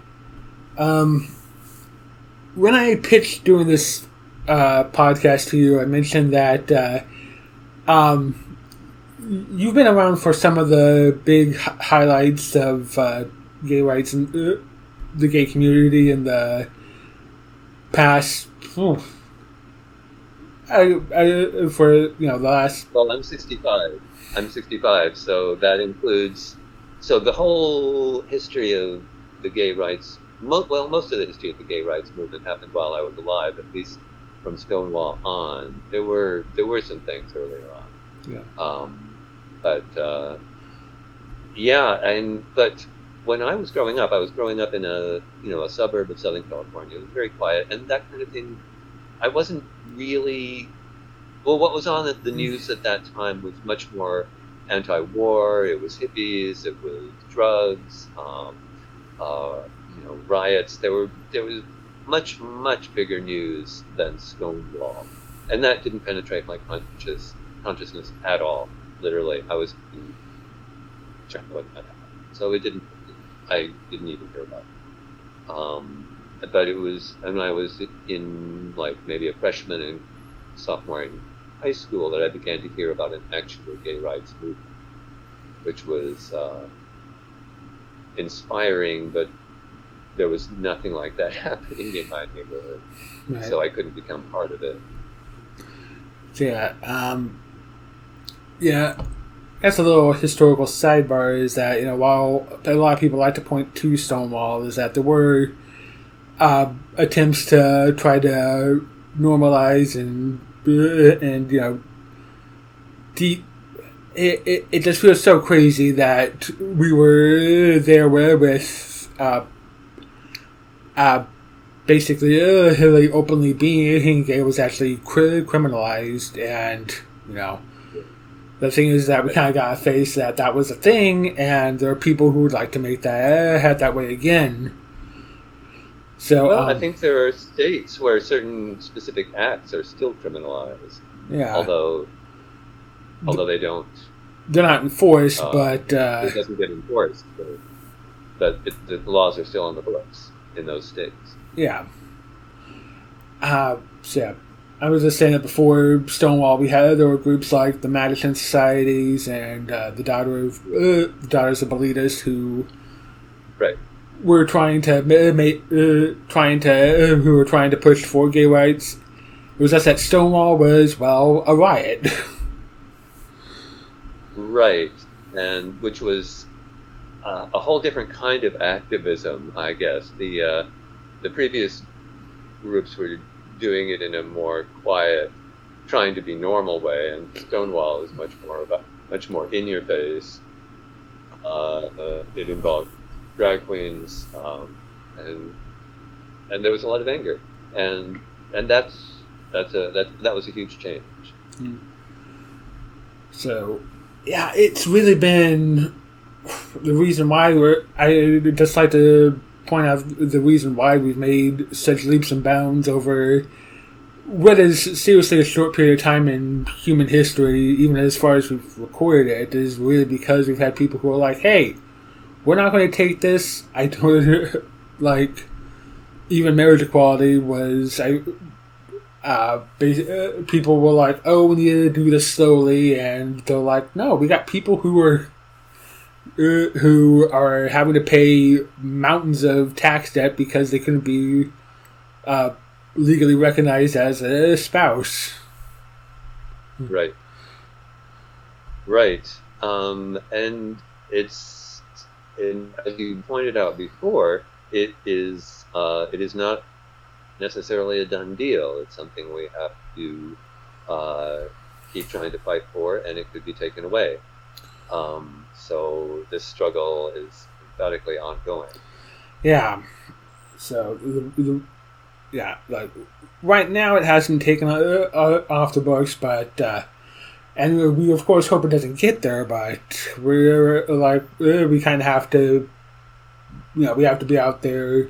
Um, when I pitched doing this uh, podcast to you, I mentioned that uh, um, you've been around for some of the big highlights of uh, gay rights and uh, the gay community in the past. Oh, I, I, for you know the last. Well, I'm 65. I'm 65, so that includes so the whole history of the gay rights. Mo- well, most of the history of the gay rights movement happened while I was alive, at least from Stonewall on. There were there were some things earlier on. Yeah. Um, but uh, yeah, and but when I was growing up, I was growing up in a you know a suburb of Southern California. It was very quiet, and that kind of thing. I wasn't really well. What was on the news at that time was much more anti-war. It was hippies. It was drugs. Um, uh, you know, riots. There were there was much much bigger news than Stonewall, and that didn't penetrate my conscious consciousness at all. Literally, I was trying when that happened, so it didn't. I didn't even hear about it. Um, but it was, I and I was in like maybe a freshman and sophomore in high school that I began to hear about an actual gay rights movement, which was uh, inspiring, but there was nothing like that happening in my neighborhood, Right. so I couldn't become part of it. So, yeah, um, yeah. That's a little historical sidebar. Is that you know while a lot of people like to point to Stonewall, is that there were uh, attempts to try to normalize and and you know deep. It, it, it just feels so crazy that we were there with uh, uh, basically uh, Hillary openly being gay was actually cri- criminalized, and you know, the thing is that we kind of got to face that that was a thing, and there are people who would like to make that uh, head that way again. So Well, um, I think there are states where certain specific acts are still criminalized, yeah, although although they don't, they're not enforced, Uh, but uh, it doesn't get enforced. But, but it, the laws are still on the books in those states. Yeah. Uh, so yeah, I was just saying that before Stonewall, we had there were groups like the Mattachine Societies and uh, the Daughter of uh, the Daughters of Bilitis who Right. were trying to uh, trying to uh, who were trying to push for gay rights. It was just that Stonewall was well a riot. Right, and which was uh, a whole different kind of activism, I guess. The uh, the previous groups were doing it in a more quiet, trying to be normal way, and Stonewall is much more about much more in your face. Uh, it involved drag queens, um, and and there was a lot of anger, and and that's that's a that that was a huge change. So, yeah, it's really been the reason why we're. I just like to point out the reason why we've made such leaps and bounds over what is seriously a short period of time in human history, even as far as we've recorded it, is really because we've had people who are like, hey, we're not going to take this. I don't like. Even marriage equality was I uh, uh, people were like, "Oh, we need to do this slowly," and they're like, "No, we got people who are who are having to pay mountains of tax debt because they couldn't be uh, legally recognized as a spouse." Right. Right. Um, and it's, and as you pointed out before, it is uh, it is not necessarily a done deal. It's something we have to uh, keep trying to fight for, and it could be taken away. Um, so this struggle is emphatically ongoing. Yeah. So the, the, yeah, like right now it hasn't taken uh, uh, off the books, but uh, and we of course hope it doesn't get there. But we're like we kind of have to, you know, we have to be out there.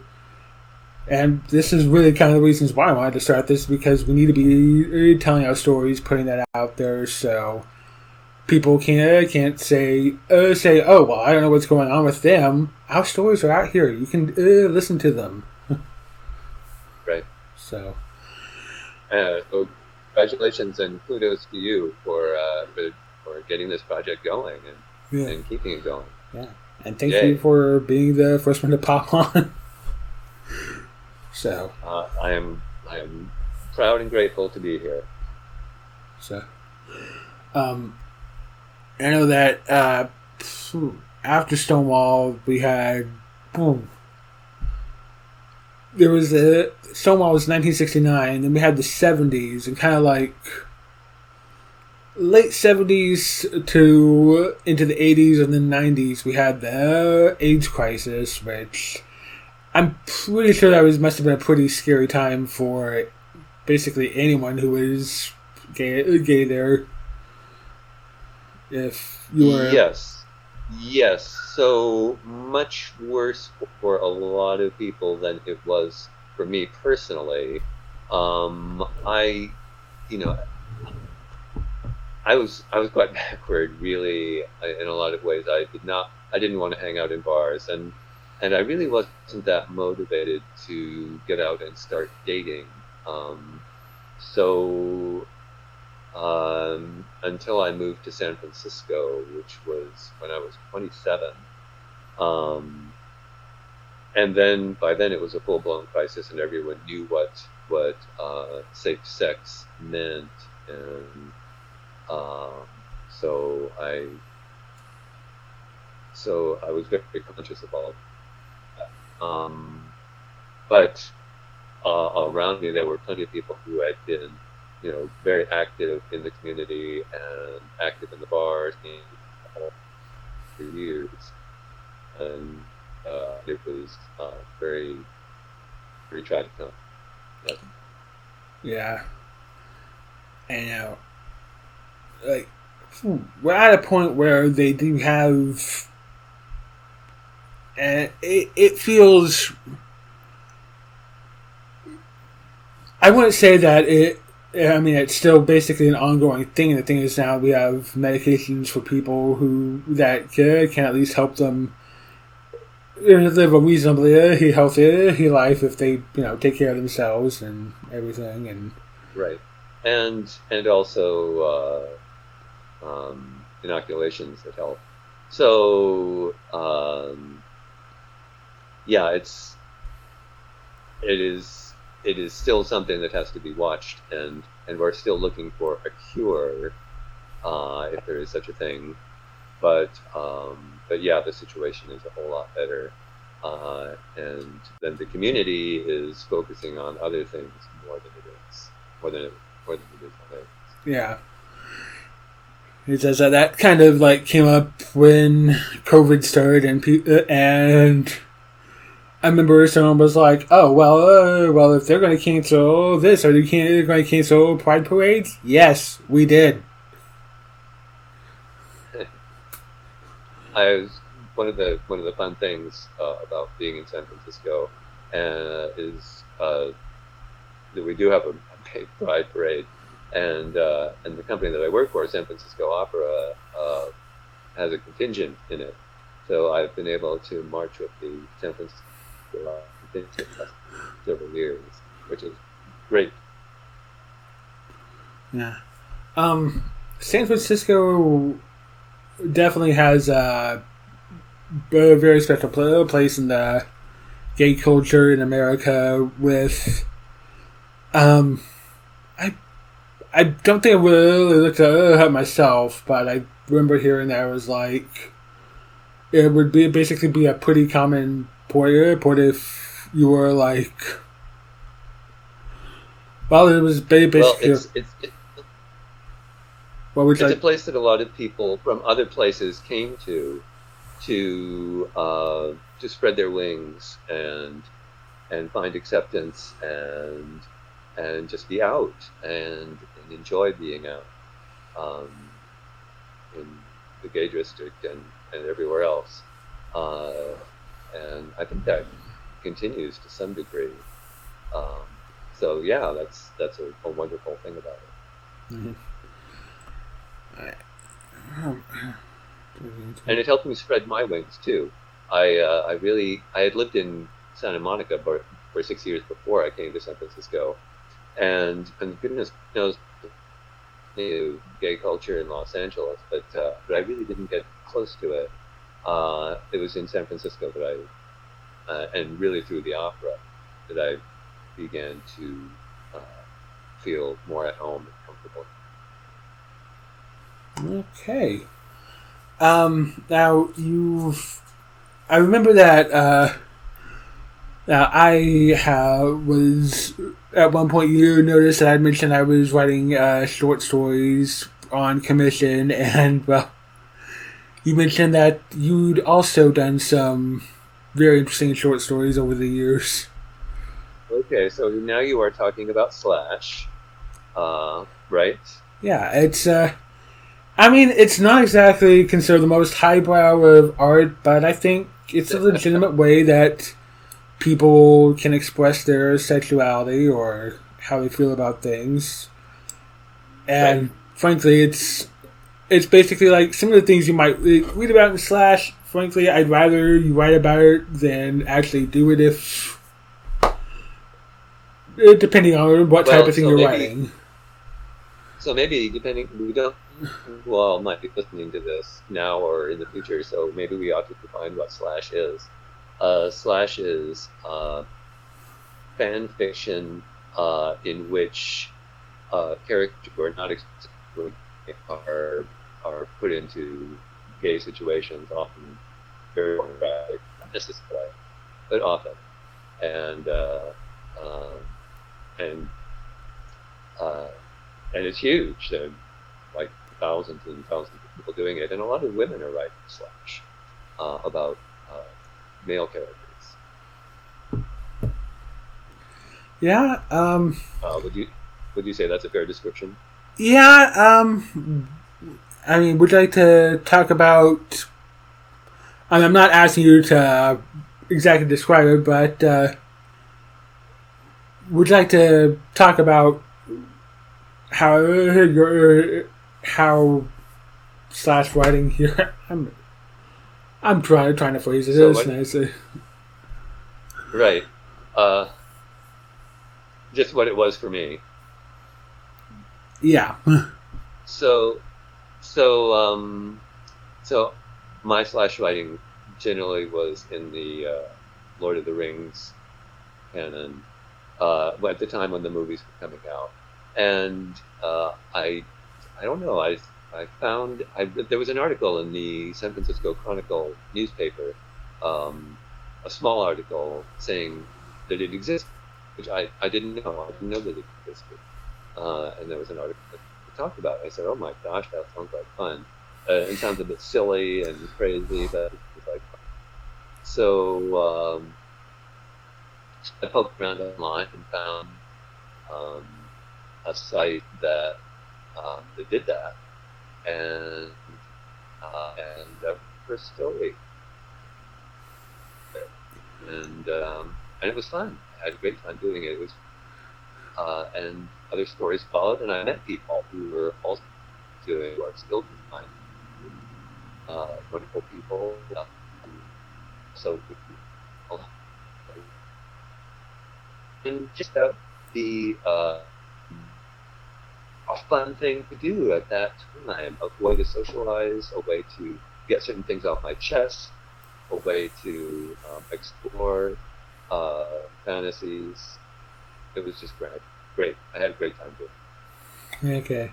And this is really kind of the reasons why I wanted to start this because we need to be uh, telling our stories, putting that out there. So people can't can't say uh, say oh well I don't know what's going on with them. Our stories are out here. You can uh, listen to them. right. So. Uh, well, congratulations and kudos to you for uh, for, for getting this project going and, yeah. and keeping it going. Yeah, and thank Yay. you for being the first one to pop on. so uh, I am I am proud and grateful to be here. So, um, I know that uh, after Stonewall, we had boom. There was a Stonewall was 1969, then we had the 70s, and kind of like late 70s to into the 80s and then 90s, we had the AIDS crisis, which I'm pretty sure that was must have been a pretty scary time for basically anyone who was gay, gay there. If you yes, yes, so much worse for a lot of people than it was for me personally. Um, I, you know, I was I was quite backward, really, in a lot of ways. I did not, I didn't want to hang out in bars, and and I really wasn't that motivated to get out and start dating. Um, so um, until I moved to San Francisco, which was when I was 27. Um, and then by then it was a full blown crisis, and everyone knew what what uh, safe sex meant, and um, so I so I was very, very conscious of all of that. Um, but uh, around me, there were plenty of people who had been you know, very active in the community and active in the bars for years. And uh, it was uh, very, very tragic. Yeah. yeah. And, uh, like, we're at a point where they do have, and it, it feels. I wouldn't say that it I mean, it's still basically an ongoing thing. The thing is now we have medications for people who that can, can at least help them live a reasonably healthy life if they you know take care of themselves and everything and right and and also uh, um, inoculations that help. So um, yeah, it's it is it is still something that has to be watched, and and we're still looking for a cure, uh, if there is such a thing. But um, but yeah, the situation is a whole lot better, uh, and then the community is focusing on other things more than it is more than it, more than it is on. Yeah. He says that that kind of like came up when COVID started and pe- and I remember someone was like, "Oh well, uh, well if they're going to cancel this, are they going to cancel Pride parades?" Yes, we did. I was one of the one of the fun things uh, about being in San Francisco uh, is uh, that we do have a, a Pride parade, and uh, and the company that I work for, San Francisco Opera, uh, has a contingent in it. So I've been able to march with the San Francisco several years, which is great. Yeah. Um, San Francisco definitely has a very special place in the gay culture in America with um I I don't think I really looked at it myself, but I remember hearing that it was like it would be basically be a pretty common Port Airport if you were like. Well, it was basically. Well, it's, it's, it's, it's a place that a lot of people from other places came to to uh, to spread their wings and and find acceptance and and just be out and, and enjoy being out um, in the gay district and, and everywhere else. Uh, and I think that continues to some degree. Um, so yeah, that's that's a, a, wonderful thing about it. Mm-hmm. and it helped me spread my wings too. I uh, I really I had lived in Santa Monica for, for six years before I came to San Francisco, and and goodness knows knew gay culture in Los Angeles, but uh, but I really didn't get close to it. Uh, it was in San Francisco that I, uh, and really through the opera, that I began to uh, feel more at home and comfortable. Okay. Um, now you, I remember that. Uh, now I was at one point you noticed that I mentioned I was writing uh, short stories on commission, and well, you mentioned that you'd also done some very interesting short stories over the years. Okay, so now you are talking about Slash, uh, right? Yeah, it's. Uh, I mean, it's not exactly considered the most highbrow of art, but I think it's a legitimate way that people can express their sexuality or how they feel about things. And right. frankly, it's it's basically like some of the things you might read about in Slash. Frankly, I'd rather you write about it than actually do it if depending on what well, type of thing so you're maybe, writing. So maybe depending, we don't. Well, might be listening to this now or in the future, so maybe we ought to define what slash is. Uh, slash is uh, fan fiction uh, in which uh, characters who are not are are put into gay situations, often very pornographic, not necessarily, but often, and uh, um, and uh, and it's huge. There are like thousands and thousands of people doing it, and a lot of women are writing slash uh, about uh, male characters. Yeah. Um, uh, would you would you say that's a fair description? Yeah. Um, I mean, would you like to talk about? I I'm not asking you to exactly describe it, but uh, would you like to talk about how your how slash writing here? I'm I'm trying trying to phrase it. So it's nice. Right. Uh, just what it was for me. Yeah. so, so, um, so my slash writing generally was in the uh, Lord of the Rings canon uh, at the time when the movies were coming out, and uh, I, I don't know, I, I found I, there was an article in the San Francisco Chronicle newspaper, um, a small article saying that it existed, which I, I didn't know. I didn't know that it existed, uh, and there was an article talked about it. I said, "Oh my gosh, that sounds like fun." Uh, it sounds a bit silly and crazy, but it's like fun. So. Um, I poked around online and found um, a site that um, that did that, and uh, and uh, story, and um, and it was fun. I had a great time doing it. It was, uh, and other stories followed, and I met people who were also doing who are still uh, wonderful people. Uh, so and just that be uh, a fun thing to do at that time, a way to socialize, a way to get certain things off my chest, a way to um, explore uh, fantasies. It was just great. Great. I had a great time doing it. Okay.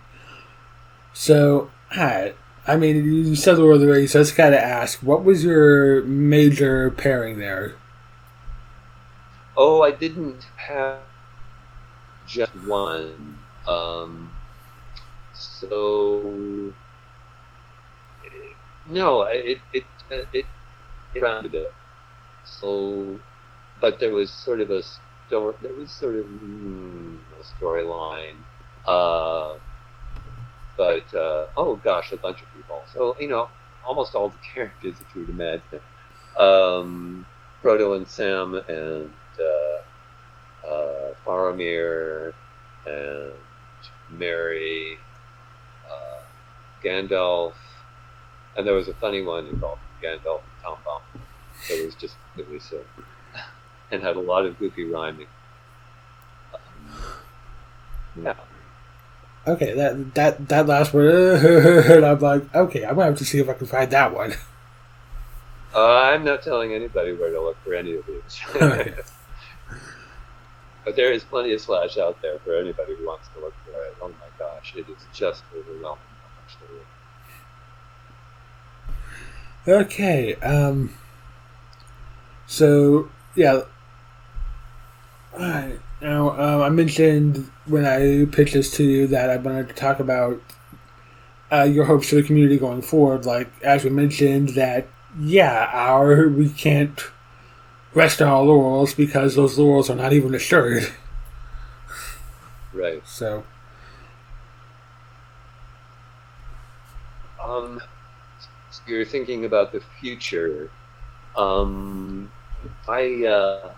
So, hi. I mean, you said the word the race, so I just got to ask, what was your major pairing there? Oh, I didn't have just one. Um, so no, it it it it rounded it. So, but there was sort of a story. There was sort of mm, a storyline. Uh, but uh, oh gosh, a bunch of people. So you know, almost all the characters that you would imagine. Um, Frodo and Sam and uh, uh, Faramir and Merry, uh, Gandalf, and there was a funny one involved Gandalf and Tom Bomb. It was just it was uh, and had a lot of goofy rhyming. Um, yeah. Okay, that that that last word, I'm like, okay, I'm gonna have to see if I can find that one. Uh, I'm not telling anybody where to look for any of these. but there is plenty of slash out there for anybody who wants to look for it. Oh my gosh, it is just overwhelming how much there is. Okay, um, so yeah, Now um, I mentioned when I pitched this to you that I wanted to talk about uh, your hopes for the community going forward. Like as we mentioned, that yeah, our we can't rest on our laurels because those laurels are not even assured. Right. So. Um, so you're thinking about the future. Um, I. Uh,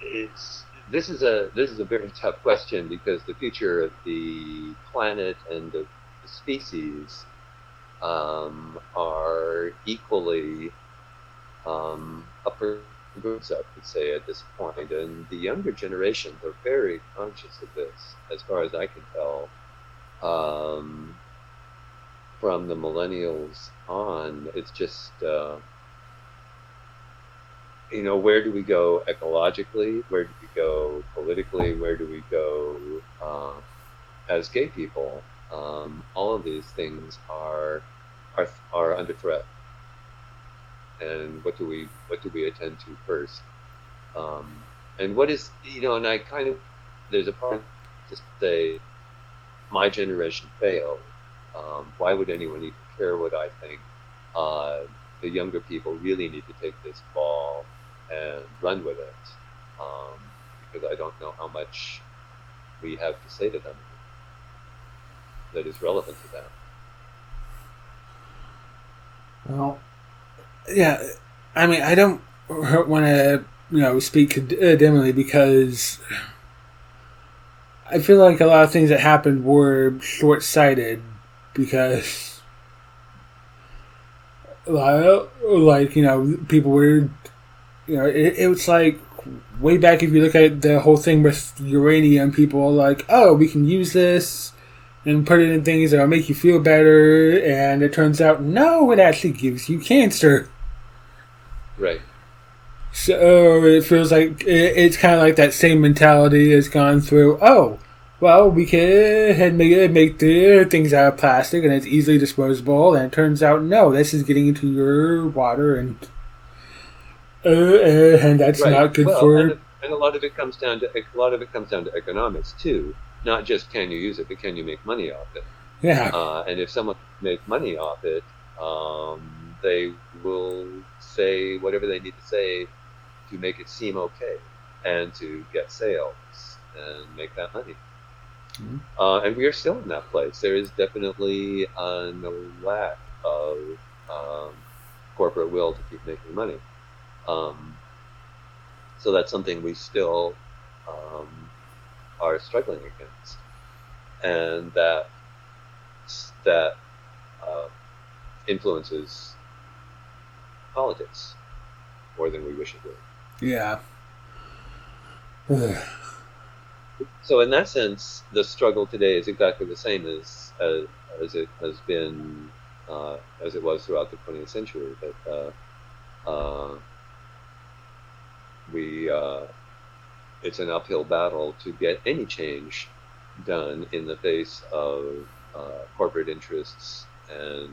it's this is a this is a very tough question because the future of the planet and of the species um, are equally um, groups, I would say, at this point, and the younger generations are very conscious of this, as far as I can tell. Um, from the millennials on, it's just uh, you know, where do we go ecologically? Where do we go politically? Where do we go uh, as gay people? Um, all of these things are, are are under threat. And what do we what do we attend to first? Um, and what is you know, and I kind of there's a part to say my generation failed. Um, why would anyone even care what I think? Uh, the younger people really need to take this ball and run with it um, because I don't know how much we have to say to them that is relevant to them. Well, yeah, I mean, I don't want to, you know, speak dimly because I feel like a lot of things that happened were short sighted because, like, you know, people were you know, it, it was like way back if you look at the whole thing with uranium, people are like, oh, we can use this and put it in things that'll make you feel better, and it turns out, no, it actually gives you cancer. Right. So it feels like it, it's kind of like that same mentality has gone through. Oh, well, we can make make the things out of plastic and it's easily disposable, and it turns out no, this is getting into your water and uh, uh, and that's right. not good well, for. And, and, a lot of it comes down to a lot of it comes down to economics too. Not just can you use it, but can you make money off it? Yeah. Uh, and if someone make money off it, um, they will say whatever they need to say to make it seem okay and to get sales and make that money. Mm-hmm. Uh, and we are still in that place. There is definitely a lack of um, corporate will to keep making money. Um, so that's something we still um, are struggling against, and that that uh, influences politics more than we wish it would. Yeah. so in that sense, the struggle today is exactly the same as as, as it has been uh, as it was throughout the 20th century. That uh, uh we uh, it's an uphill battle to get any change done in the face of uh, corporate interests and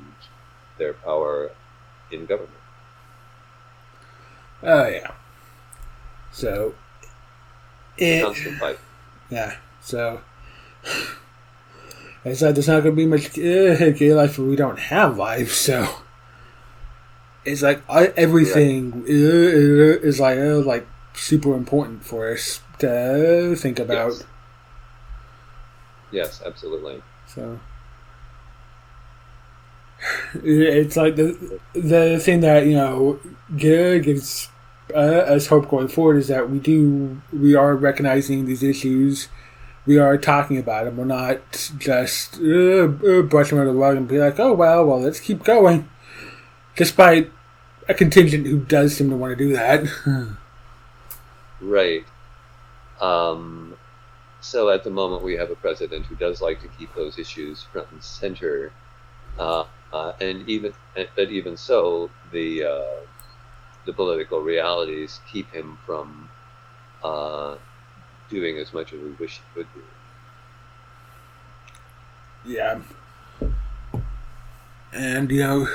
their power in government. Oh yeah. So it, constant fight. Yeah. So it's like there's not going to be much uh, gay life, but we don't have life. So it's like everything is like uh, like super important for us to think about. Yes, yes absolutely. So it's like the the thing that you know gay gives uh, us hope going forward is that we do we are recognizing these issues we are talking about them. We're not just uh, uh, brushing under the rug and be like, oh, well, well, let's keep going. Despite a contingent who does seem to want to do that. right. Um, so at the moment, we have a president who does like to keep those issues front and center. Uh, uh, and even, but even so, the uh, the political realities keep him from uh, doing as much as we wish he could do. Yeah. And, you know,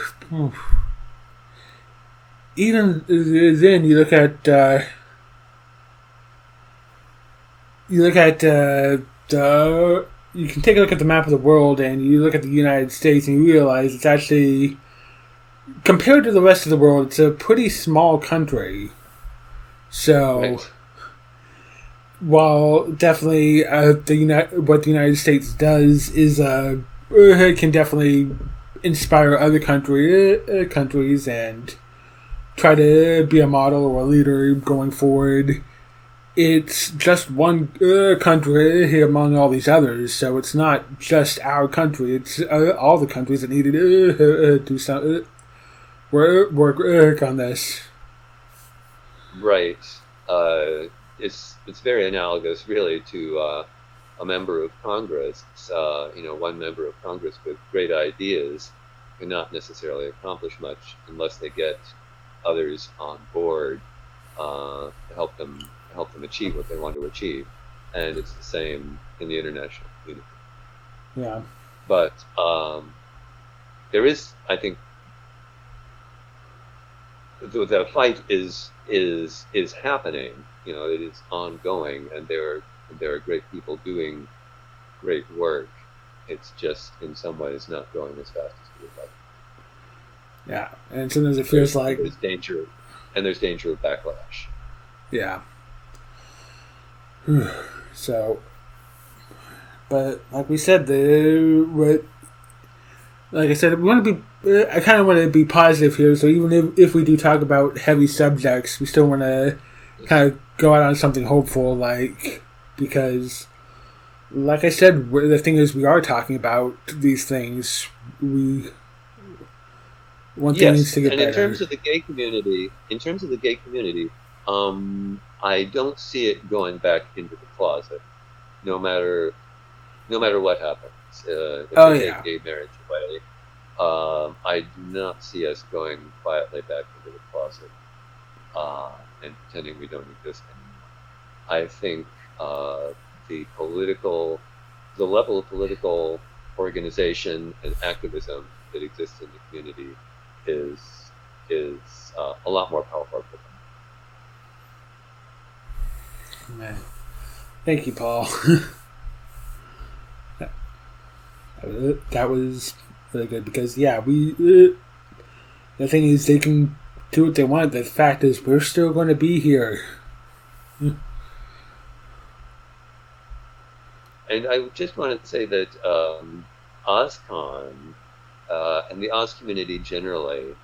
even then, you look at, uh, you look at, uh, the, you can take a look at the map of the world and you look at the United States and you realize it's actually, compared to the rest of the world, it's a pretty small country. So, right while definitely uh, the United, what the United States does is uh, uh can definitely inspire other country uh, countries and try to be a model or a leader going forward. It's just one uh, country among all these others, so it's not just our country. It's uh, all the countries that need to do some work work work on this. Right. it's it's very analogous, really, to uh, a member of Congress. Uh, you know, one member of Congress with great ideas cannot necessarily accomplish much unless they get others on board uh, to help them help them achieve what they want to achieve. And it's the same in the international community. Yeah. But um, there is, I think, the, the fight is is is happening. You know it is ongoing and there are there are great people doing great work. It's just in some ways not going as fast as we would like. Yeah and sometimes it feels there's, like there's danger and there's danger of backlash. Yeah. So but like we said the what like I said, we want to be. I kind of want to be positive here. So even if, if we do talk about heavy subjects, we still want to kind of go out on something hopeful, like because, like I said, the thing is, we are talking about these things. We want yes, things to get and better. in terms of the gay community, in terms of the gay community, um, I don't see it going back into the closet, no matter, no matter what happens. Uh, if oh, yeah. gay marriage away, um, I do not see us going quietly back into the closet. Uh, and pretending we don't exist anymore. I think uh, the political, the level of political organization and activism that exists in the community is is uh, a lot more powerful for them. Man. Thank you, Paul. that was really good because yeah, we. Uh, the thing is, they can do what they want. The fact is, we're still going to be here. and I just wanted to say that um, OzCon uh, and the Oz community generally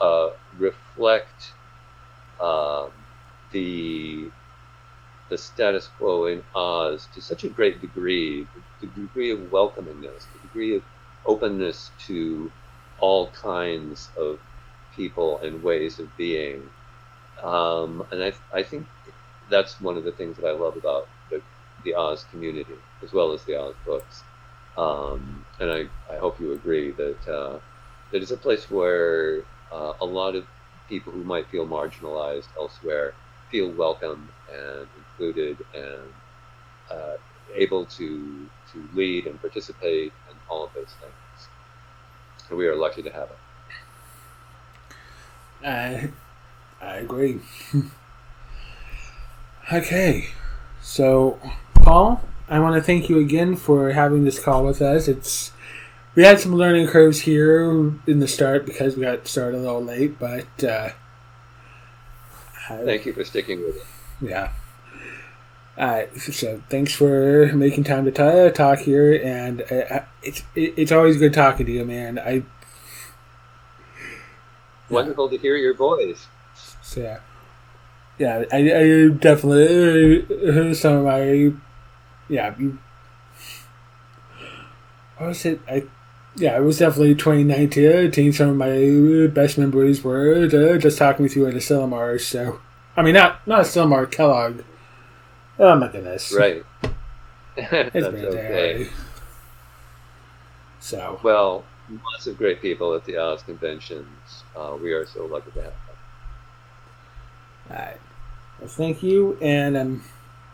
uh, reflect uh, the the status quo in Oz to such a great degree, the degree of welcomingness, the degree of openness to all kinds of people and ways of being. Um, and I, I think that's one of the things that I love about the, the Oz community, as well as the Oz books. Um, and I, I hope you agree that uh, it's a place where uh, a lot of people who might feel marginalized elsewhere feel welcome and included and uh, able to to lead and participate and all of those things. And we are lucky to have it. I I agree. okay, so Paul, I want to thank you again for having this call with us. It's we had some learning curves here in the start because we got started a little late, but uh, thank you for sticking with it. Yeah. Uh, so thanks for making time to talk here, and uh, it's it's always good talking to you, man. I wonderful to hear your voice. So, yeah, yeah, I, I definitely uh, some of my yeah, what was it? I, yeah, it was definitely 2019. Some of my best memories were uh, just talking with you at Asilomar. So, I mean, not not Asilomar, Kellogg. Oh my goodness! Right. It's That's okay. So, Well, lots of great people at the Oz conventions. Uh, we are so lucky to have them. alright. Well, thank you, and I'm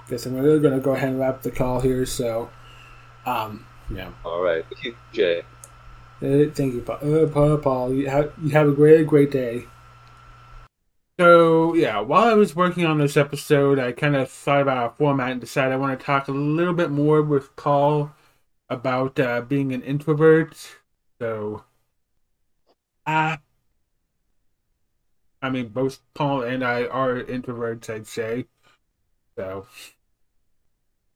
guess I'm really going to go ahead and wrap the call here. So, um, yeah. All right. Thank you, Jay. Uh, thank you, Paul. Uh, Paul, Paul you, have, you have a great, great day. So, yeah, while I was working on this episode, I kind of thought about a format and decided I want to talk a little bit more with Paul about uh, being an introvert. So, uh, I mean, both Paul and I are introverts, I'd say. So,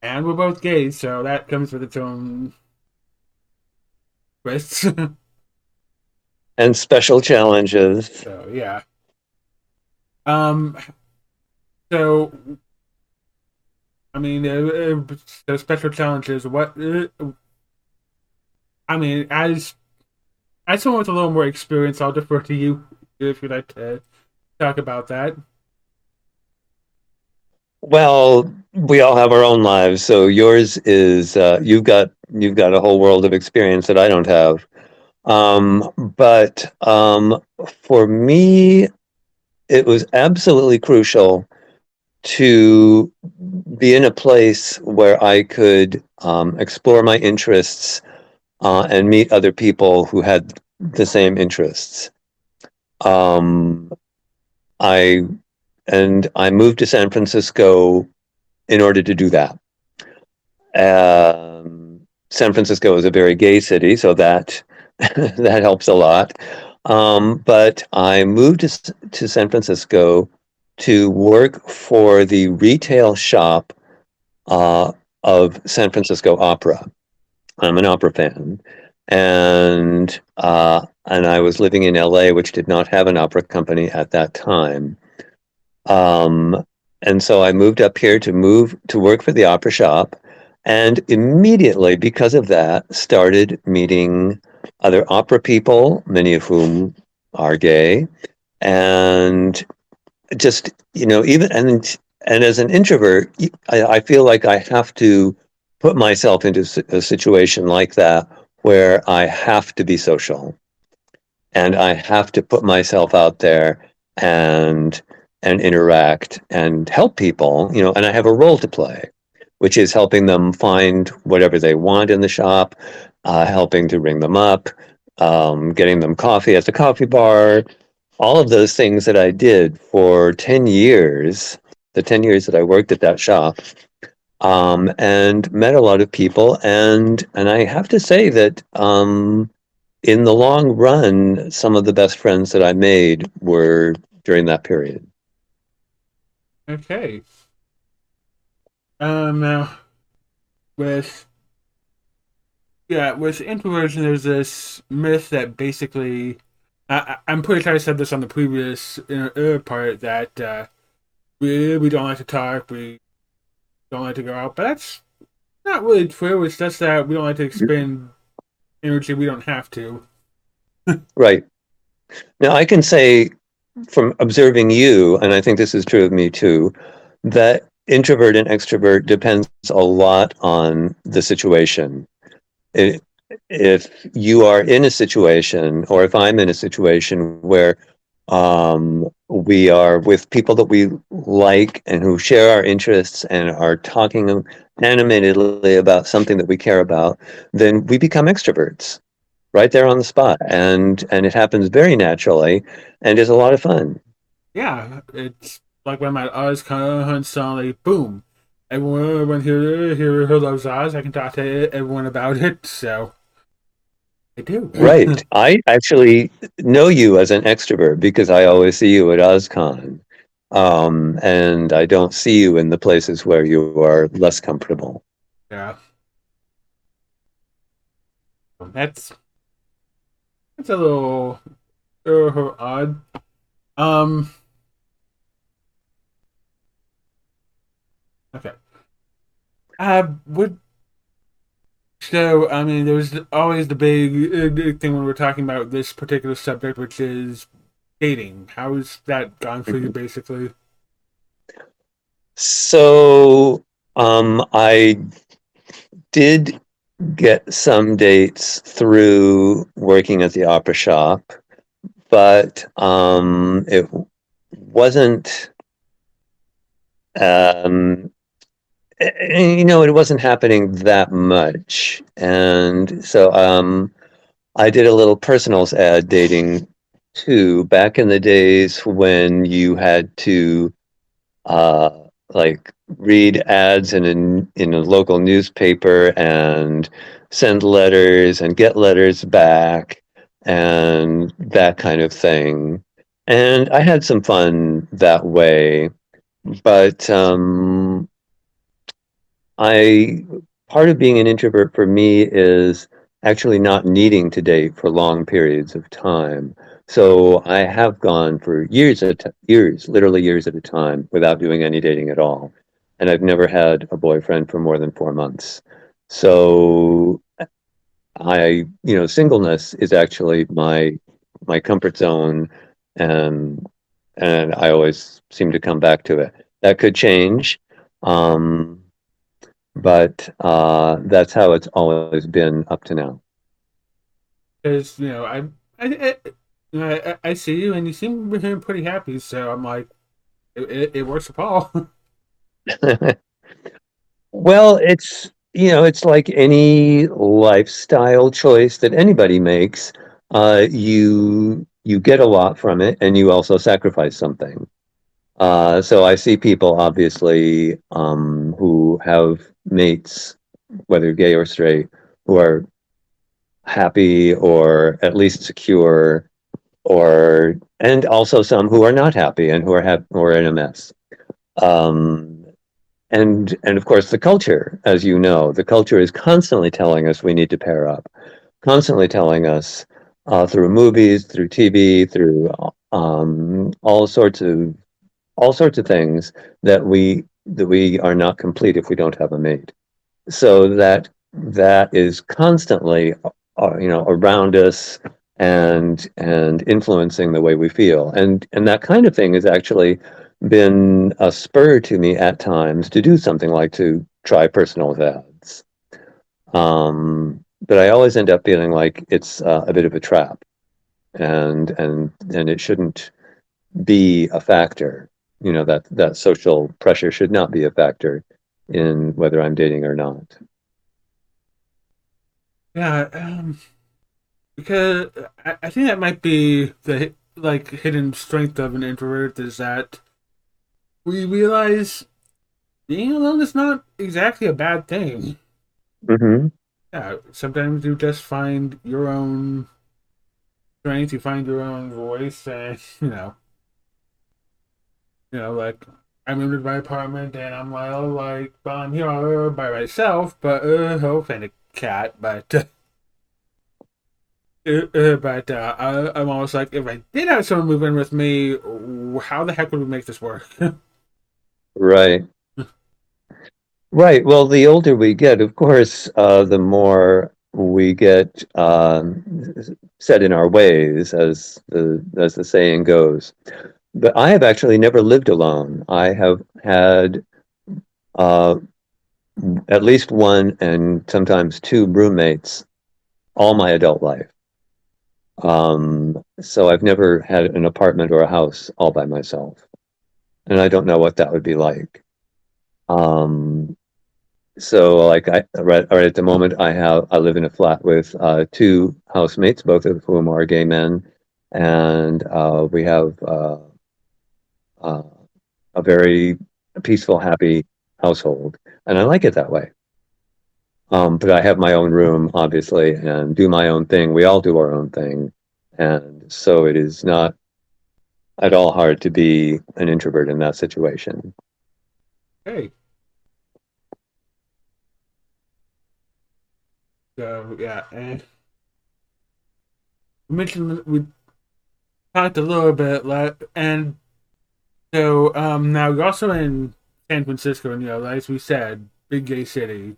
and we're both gay, so that comes with its own twists. And special challenges. So yeah. Um. So, I mean, uh, uh, the special challenges. What? Uh, I mean, as as someone with a little more experience, I'll defer to you if you'd like to talk about that. Well, we all have our own lives, so yours is uh, you've got you've got a whole world of experience that I don't have. Um, but um, for me, it was absolutely crucial to be in a place where I could um, explore my interests uh, and meet other people who had the same interests. Um, I and I moved to San Francisco in order to do that. Um, San Francisco is a very gay city, so that that helps a lot. Um, but I moved to, to San Francisco to work for the retail shop uh, of San Francisco Opera. I'm an opera fan, and uh, and I was living in LA, which did not have an opera company at that time. Um, and so I moved up here to move to work for the opera shop, and immediately because of that, started meeting other opera people, many of whom are gay, and just you know even and and as an introvert, I, I feel like I have to put myself into a situation like that where I have to be social, and I have to put myself out there and and interact and help people, you know, and I have a role to play, which is helping them find whatever they want in the shop, uh, helping to ring them up, um, getting them coffee at the coffee bar, all of those things that I did for 10 years, the 10 years that I worked at that shop, um, and met a lot of people. And, and I have to say that um, in the long run, some of the best friends that I made were during that period. Okay. Um. Now, with yeah, with introversion, there's this myth that basically, I, I'm pretty sure I said this on the previous uh, part that uh, we we don't like to talk, we don't like to go out, but that's not really true. It's just that we don't like to expend energy we don't have to. Right. Now, I can say from observing you, and I think this is true of me too, that introvert and extrovert depends a lot on the situation. If you are in a situation, or if I'm in a situation where um, we are with people that we like and who share our interests and are talking animatedly about something that we care about, then we become extroverts right there on the spot and and it happens very naturally and is a lot of fun Yeah, it's like when my eyes Oz hunt suddenly boom. Everyone, everyone here, here who loves Oz, I can talk to everyone about it. So I do. right i actually know you as an extrovert because i always see you at ozcon um, and i don't see you in the places where you are less comfortable yeah. That's that's a little uh, odd. Um. Okay. Uh, would so I mean, there's always the big uh, thing when we're talking about this particular subject, which is dating. How's that gone for you, basically? So, um, I did get some dates through working at the opera shop, but um, it wasn't. Um, you know, it wasn't happening that much, and so um, I did a little personals ad dating too. Back in the days when you had to, uh, like read ads in a, in a local newspaper and send letters and get letters back and that kind of thing. And I had some fun that way. But um, I part of being an introvert for me is actually not needing to date for long periods of time. So I have gone for years at years, literally years at a time, without doing any dating at all, and I've never had a boyfriend for more than four months. So I, you know, singleness is actually my my comfort zone, and and I always seem to come back to it. That could change, um, but uh, that's how it's always been up to now. Because you know, I, I, I, I see you, and you seem to be pretty happy. So I'm like, it, it works for Paul. well, it's you know, it's like any lifestyle choice that anybody makes. Uh, you you get a lot from it, and you also sacrifice something. Uh, so I see people obviously um, who have mates, whether gay or straight, who are happy or at least secure or and also some who are not happy and who are have are in a mess. Um, and and of course the culture, as you know, the culture is constantly telling us we need to pair up, constantly telling us uh, through movies, through TV, through um, all sorts of all sorts of things that we that we are not complete if we don't have a mate. So that that is constantly uh, you know around us and and influencing the way we feel. And and that kind of thing has actually been a spur to me at times to do something like to try personal ads. Um, but i always end up feeling like it's uh, a bit of a trap and and and it shouldn't be a factor you know that that social pressure should not be a factor in whether i'm dating or not yeah um because I, I think that might be the like hidden strength of an introvert is that we realize being alone is not exactly a bad thing. Mm-hmm. Yeah, sometimes you just find your own strength, you find your own voice, and you know, you know, like I'm in my apartment and I'm like, oh, like, well, I'm here by myself, but uh, oh, and a cat, but. Uh, uh, uh, but uh, I, am almost like, if I did have someone move in with me, how the heck would we make this work? right. Right. Well, the older we get, of course, uh, the more we get um, set in our ways, as the as the saying goes. But I have actually never lived alone. I have had uh, at least one and sometimes two roommates all my adult life. Um, so I've never had an apartment or a house all by myself, and I don't know what that would be like. Um, so like I right, right at the moment I have I live in a flat with uh, two housemates, both of whom are gay men, and uh, we have uh, uh a very peaceful, happy household, and I like it that way. Um, but I have my own room, obviously, and do my own thing. We all do our own thing. And so it is not at all hard to be an introvert in that situation. Hey. So, yeah, and we mentioned we talked a little bit, like and so um, now you're also in San Francisco, and you know, as we said, big gay city.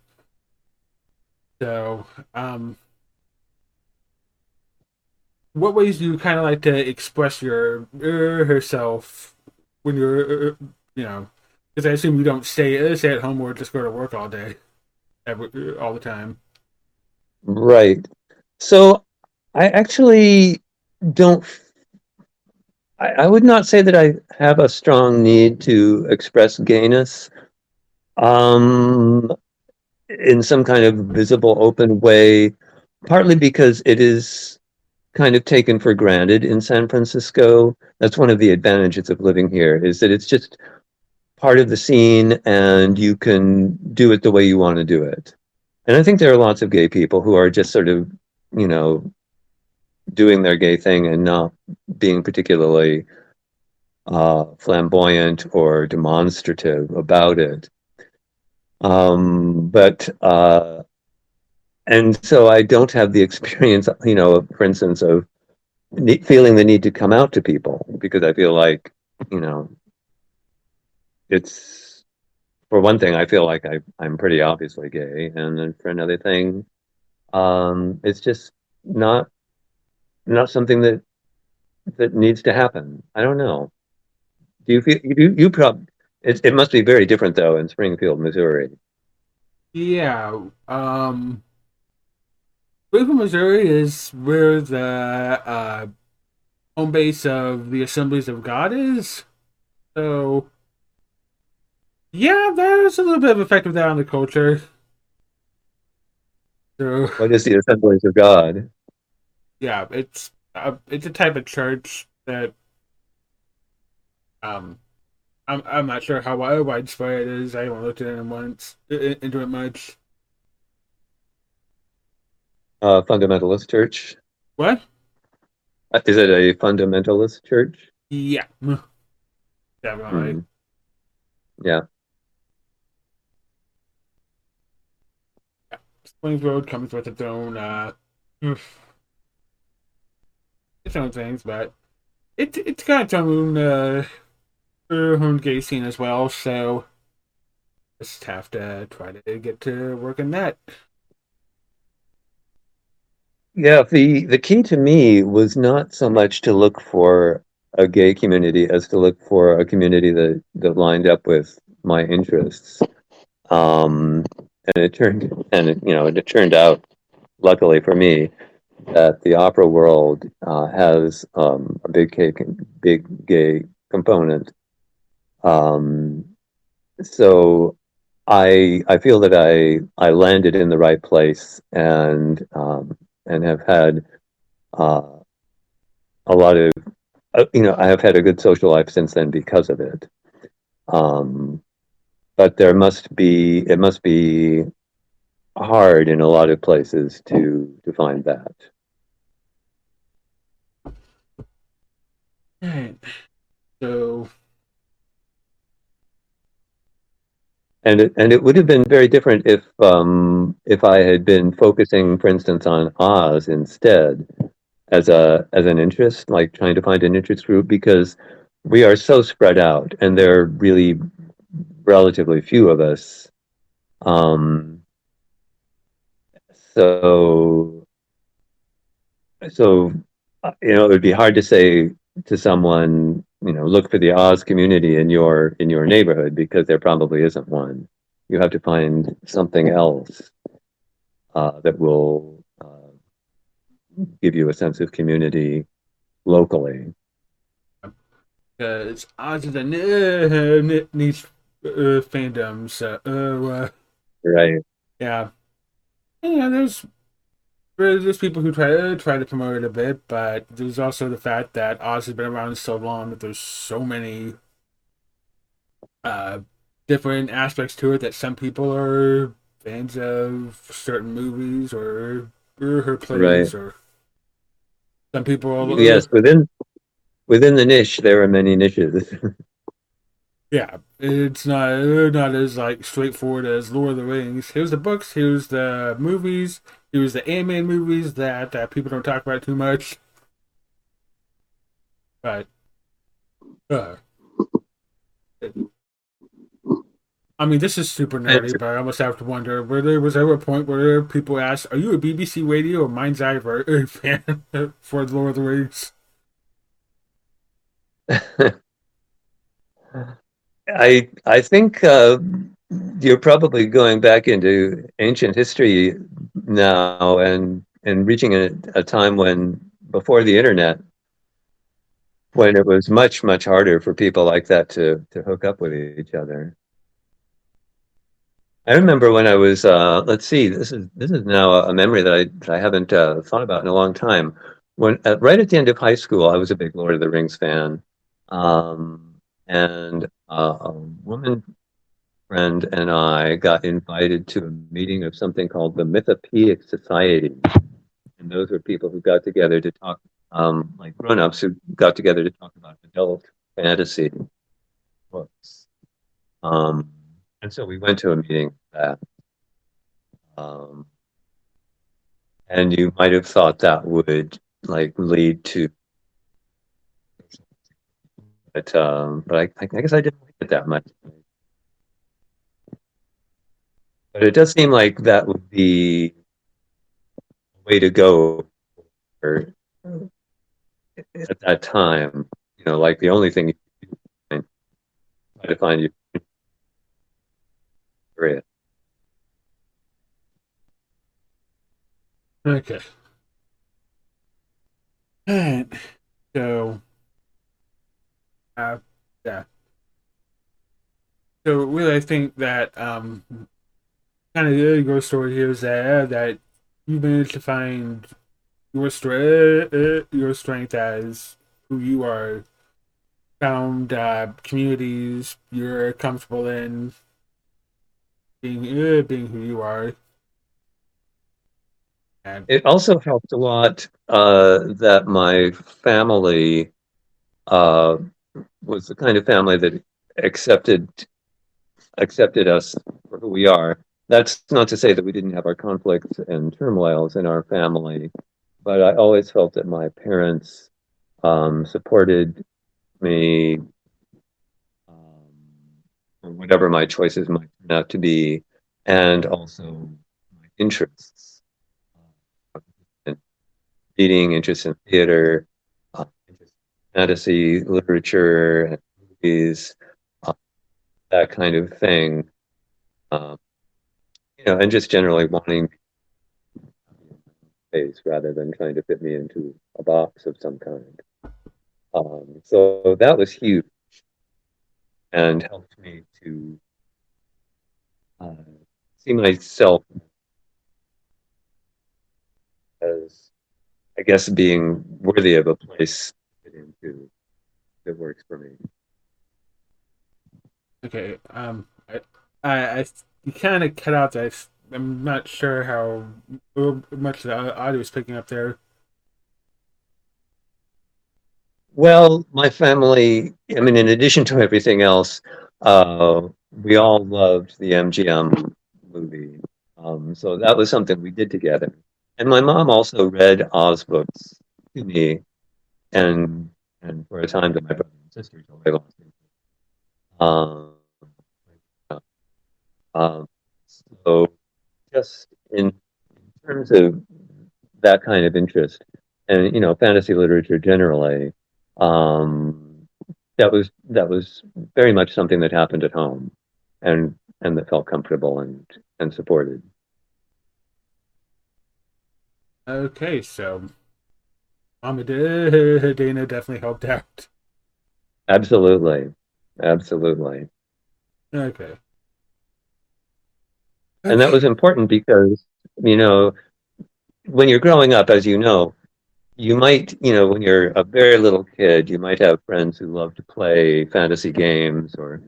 So, um, what ways do you kind of like to express your uh, herself when you're, uh, you know, because I assume you don't stay uh, stay at home or just go to work all day, every, all the time. Right. So I actually don't. I, I would not say that I have a strong need to express gayness um, in some kind of visible, open way, partly because it is kind of taken for granted in San Francisco. That's one of the advantages of living here is that it's just part of the scene and you can do it the way you want to do it. And I think there are lots of gay people who are just sort of, you know, doing their gay thing and not being particularly uh, flamboyant or demonstrative about it. Um, but uh, and so I don't have the experience, you know, for instance, of feeling the need to come out to people because I feel like, you know, it's for one thing, I feel like I, I'm pretty obviously gay, and then for another thing, um, it's just not not something that that needs to happen. I don't know. Do you feel you you probably it, it must be very different though in Springfield, Missouri. Yeah. Um Springfield, Missouri is where the uh, home base of the Assemblies of God is. So yeah, there's a little bit of effect of that on the culture. So, what is the Assemblies of God? Yeah, it's a, it's a type of church that um I'm I'm not sure how widespread it is. I haven't looked at it once into it much. Uh, fundamentalist church. What? Uh, it a fundamentalist church? Yeah. Definitely. Mm. Yeah. Springs Road comes with its own uh own things, but it it's got its own uh own gay scene as well, so just have to try to get to work on that. Yeah, the the key to me was not so much to look for a gay community as to look for a community that that lined up with my interests. Um, and it turned and it, you know it turned out, luckily for me, that the opera world uh, has um, a big gay, big gay component. Um, so I I feel that I I landed in the right place and um, and have had uh, a lot of uh, you know I have had a good social life since then because of it. Um, but there must be it must be hard in a lot of places to to find that. Right. So and it, and it would have been very different if um, if I had been focusing, for instance, on Oz instead as a as an interest, like trying to find an interest group, because we are so spread out, and there are really relatively few of us. Um, so, so you know, it would be hard to say to someone, you know, look for the Oz community in your in your neighborhood because there probably isn't one. You have to find something else uh, that will uh, give you a sense of community locally. Because Oz is a niche uh, fandom. So, uh, right. Yeah. Yeah, there's there's people who try to try to promote it a bit, but there's also the fact that Oz has been around so long that there's so many uh, different aspects to it that some people are fans of certain movies or, or her plays, right. or some people. Are, yes, within within the niche, there are many niches. Yeah, it's not not as like straightforward as Lord of the Rings. Here's the books. Here's the movies. Here's the anime movies that uh, people don't talk about too much. But uh, I mean, this is super nerdy, but I almost have to wonder: were there was ever a point where people asked, "Are you a BBC Radio or Mind's Eye fan for Lord of the Rings?" I I think uh, you're probably going back into ancient history now and and reaching a, a time when before the internet when it was much much harder for people like that to to hook up with each other. I remember when i was uh, let's see this is this is now a memory that i that i haven't uh, thought about in a long time. When right at the end of high school i was a big lord of the rings fan. Um, and uh, a woman friend and I got invited to a meeting of something called the Mythopoeic Society. And those were people who got together to talk, um, like grown ups who got together to talk about adult fantasy books. Um, and so we went to a meeting that. Um, and you might have thought that would like lead to but um, but I, I guess I didn't like it that much. But it does seem like that would be a way to go for, at that time. You know, like the only thing you can try to find you. Okay. All right. So, uh, yeah. So really, I think that um, kind of your story here is that uh, that you managed to find your strength, uh, your strength as who you are, found uh, communities you're comfortable in, being uh, being who you are. And it also helped a lot uh, that my family uh, was the kind of family that accepted accepted us for who we are that's not to say that we didn't have our conflicts and turmoils in our family, but I always felt that my parents um, supported me, um, whatever my choices might turn out to be, and also my interests. Uh, reading, interest in theater, in fantasy, literature, and movies, uh, that kind of thing. Um, you know, and just generally wanting space rather than trying to fit me into a box of some kind. Um, so that was huge and helped me to uh, see myself as, I guess, being worthy of a place into that works for me. Okay. Um, I, I, I you kind of cut out that. I'm not sure how much the audio is picking up there. Well, my family, I mean, in addition to everything else, uh, we all loved the MGM movie. Um, so that was something we did together. And my mom also read Oz books to me and and for a time that my brother and sister until they lost Um, um, so, just in, in terms of that kind of interest, and you know, fantasy literature generally, um, that was that was very much something that happened at home, and and that felt comfortable and and supported. Okay, so Mama Dana definitely helped out. Absolutely, absolutely. Okay. And that was important because you know when you're growing up as you know you might you know when you're a very little kid you might have friends who love to play fantasy games or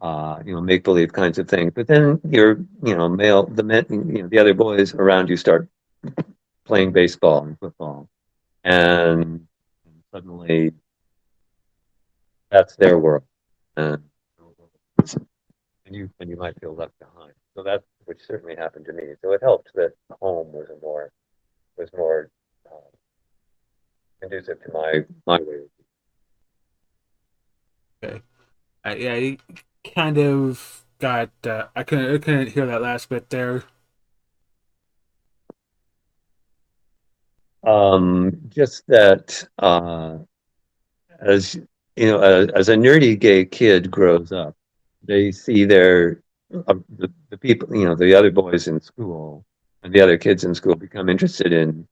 uh, you know make believe kinds of things. But then you're you know male the men you know the other boys around you start playing baseball and football and suddenly that's their world and, and you and you might feel left behind so that, which certainly happened to me. So it helped that home was a more was more um, conducive to my my way. Okay, I, I kind of got uh, I couldn't I couldn't hear that last bit there. Um, just that uh, as you know, as, as, a nerdy gay kid grows up, they see their uh, the, the people, you know, the other boys in school and the other kids in school become interested in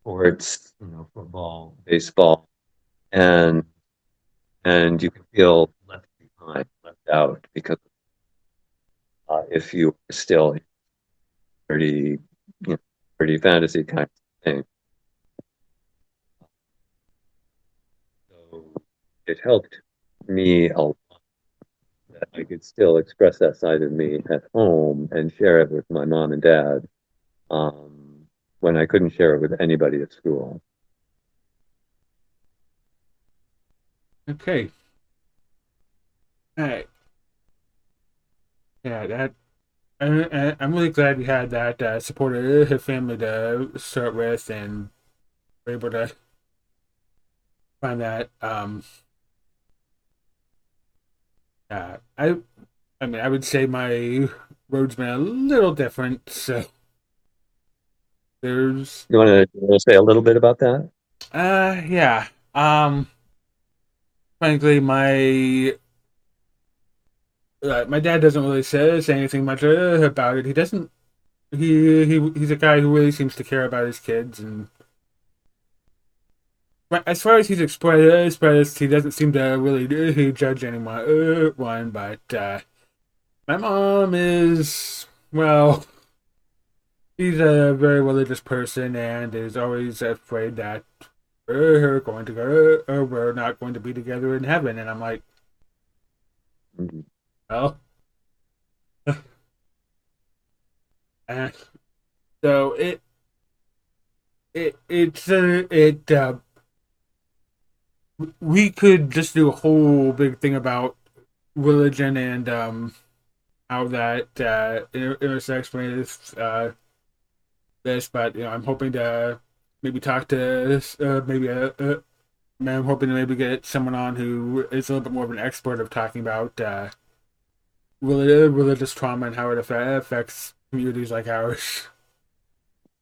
sports, you know, football, baseball, and and you can feel left behind, left out because uh, if you are still pretty, you know, pretty fantasy kind of thing. It helped me a lot that I could still express that side of me at home and share it with my mom and dad um, when I couldn't share it with anybody at school. Okay. All right. Yeah, that. I, I'm really glad we had that uh, supportive family to start with, and were able to find that. Um, uh, I, I mean, I would say my road's been a little different. So there's. You want to say a little bit about that? Uh, yeah. Um, frankly, my uh, my dad doesn't really say, say anything much uh, about it. He doesn't. He he he's a guy who really seems to care about his kids, and as far as he's expressed, he doesn't seem to really uh, judge anyone. Uh, one, but uh, my mom is well. She's a very religious person and is always afraid that we're going to go, or we're not going to be together in heaven. And I'm like, well, and so it, it, it's, uh, it, uh, we could just do a whole big thing about religion and, um, how that, uh, intersects with, uh, this, but, you know, I'm hoping to maybe talk to uh, maybe a, a, I'm hoping to maybe get someone on who is a little bit more of an expert of talking about uh, religious trauma and how it affects communities like ours.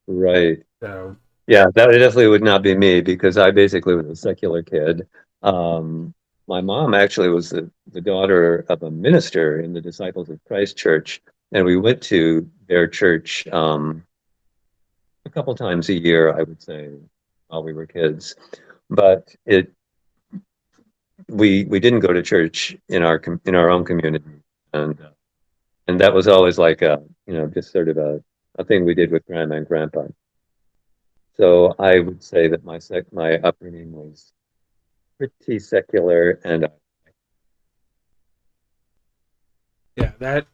Right. So. Yeah, that definitely would not be me because I basically was a secular kid. Um, my mom actually was the, the daughter of a minister in the Disciples of Christ Church, and we went to their church um, a couple times a year, I would say, while we were kids. But it we we didn't go to church in our in our own community, and uh, and that was always like a you know just sort of a a thing we did with grandma and grandpa. So I would say that my sec- my upbringing was pretty secular and. yeah, that.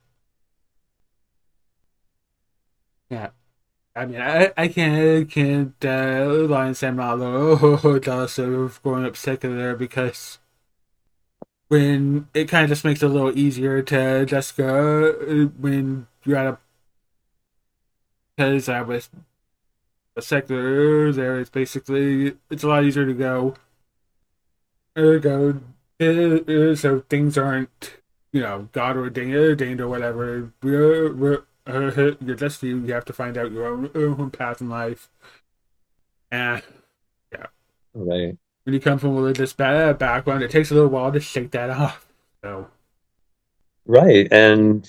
Yeah, I mean, I, I can't can't uh, lie and say I'm not oh, jealous of growing up secular because when it kind of just makes it a little easier to just go uh, when you're at a because I was a secular there. It's basically it's a lot easier to go. Uh, go uh, so things aren't you know God ordained, ordained or whatever. We're you're just you. You have to find out your own, own path in life. And yeah, right. When you come from a religious background, it takes a little while to shake that off. So, right, and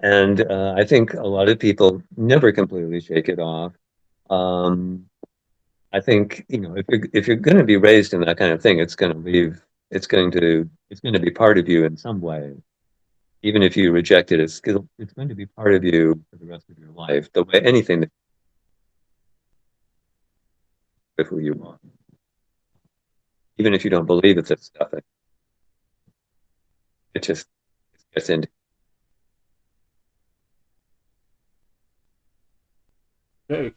and uh, I think a lot of people never completely shake it off. Um, I think you know if you're if you're going to be raised in that kind of thing, it's going to leave. It's going to it's going to be part of you in some way even if you reject it, it's it's going to be part of you for the rest of your life. The way anything that who you are, even if you don't believe it's that stuff, it just gets into. Okay.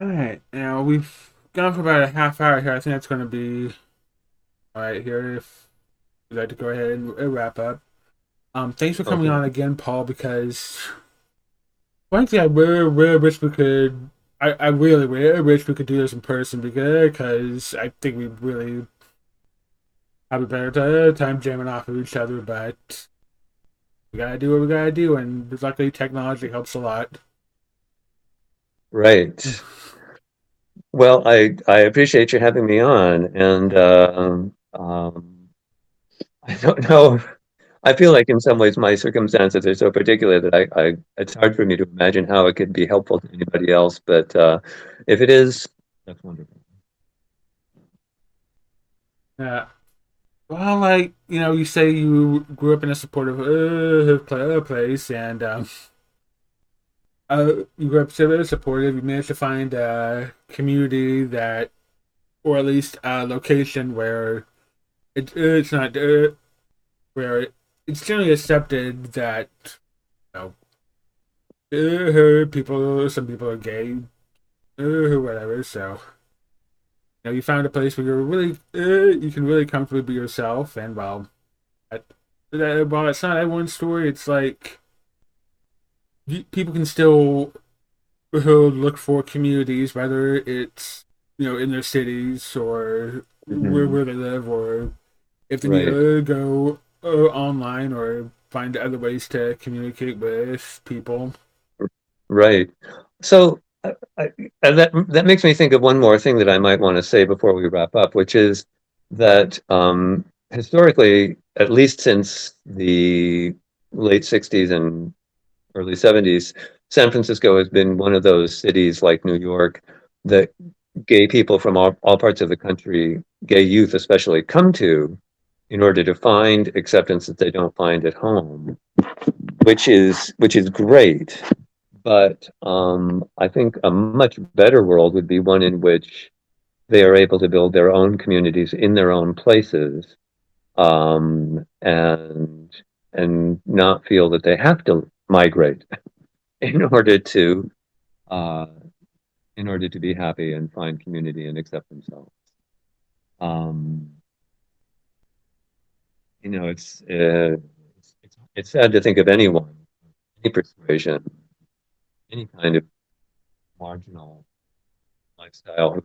All right. Now we've gone for about a half hour here. I think that's going to be all right here. If you'd like to go ahead and wrap up. Um, thanks for coming okay. on again, Paul. Because frankly, I really, really wish we could. I, I really, really wish we could do this in person because I think we really have a better time jamming off of each other, but we gotta do what we gotta do, and luckily technology helps a lot. Right. Well, I I appreciate you having me on, and uh, um, I don't know. I feel like in some ways my circumstances are so particular that I, I it's hard for me to imagine how it could be helpful to anybody else. But uh, if it is, that's wonderful. Yeah. Well, like you know, you say you grew up in a supportive uh, place, and um, uh, you grew up so supportive. You managed to find a community that, or at least a location where it, it's not uh, where it's generally accepted that you know uh, people, some people are gay, uh, whatever. So you know, you found a place where you're really, uh, you can really comfortably be yourself, and well, that, that, while it's not everyone's story, it's like people can still look for communities, whether it's you know in their cities or mm-hmm. where where they live, or if they right. need to go uh, online or find other ways to communicate with people. Right. So I, that that makes me think of one more thing that I might want to say before we wrap up, which is that um, historically, at least since the late '60s and early '70s, San Francisco has been one of those cities like New York that gay people from all, all parts of the country, gay youth especially, come to in order to find acceptance that they don't find at home, which is which is great. But um, I think a much better world would be one in which they are able to build their own communities in their own places, um, and and not feel that they have to migrate in order to uh, in order to be happy and find community and accept themselves. Um, you know, it's, uh, it's it's sad to think of anyone, any persuasion, any kind of marginal lifestyle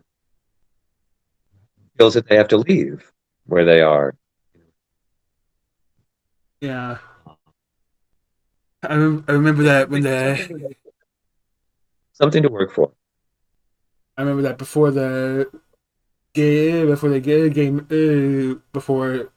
feels that they have to leave where they are. Yeah. I, I remember that when the something to work for. I remember that before the game, before the game, uh, before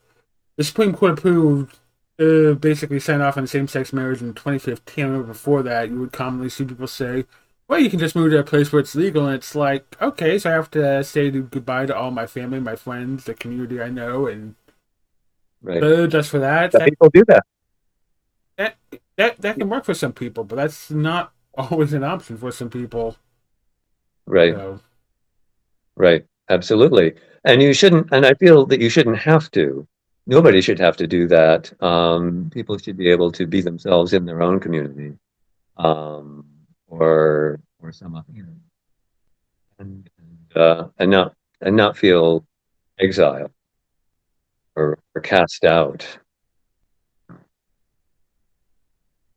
the Supreme Court approved uh, basically signed off on same-sex marriage in 2015. I remember before that, you would commonly see people say, "Well, you can just move to a place where it's legal," and it's like, okay, so I have to say goodbye to all my family, my friends, the community I know, and right. uh, just for that, that, people do that. That that that can work for some people, but that's not always an option for some people. Right. So. Right. Absolutely. And you shouldn't. And I feel that you shouldn't have to nobody should have to do that. Um, people should be able to be themselves in their own community, um, or or some other, and and, uh, and not and not feel exiled or, or cast out.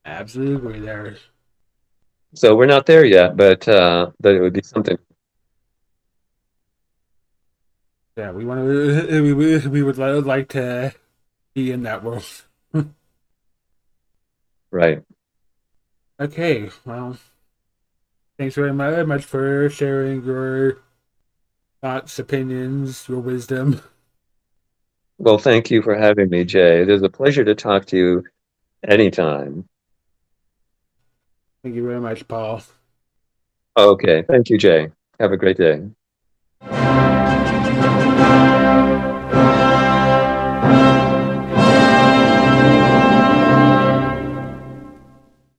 Absolutely, there. So we're not there yet, but uh, but it would be something Yeah, we want to. We, we would like to be in that world. right. Okay. Well, thanks very much for sharing your thoughts, opinions, your wisdom. Well, thank you for having me, Jay. It is a pleasure to talk to you anytime. Thank you very much, Paul. Okay. Thank you, Jay. Have a great day.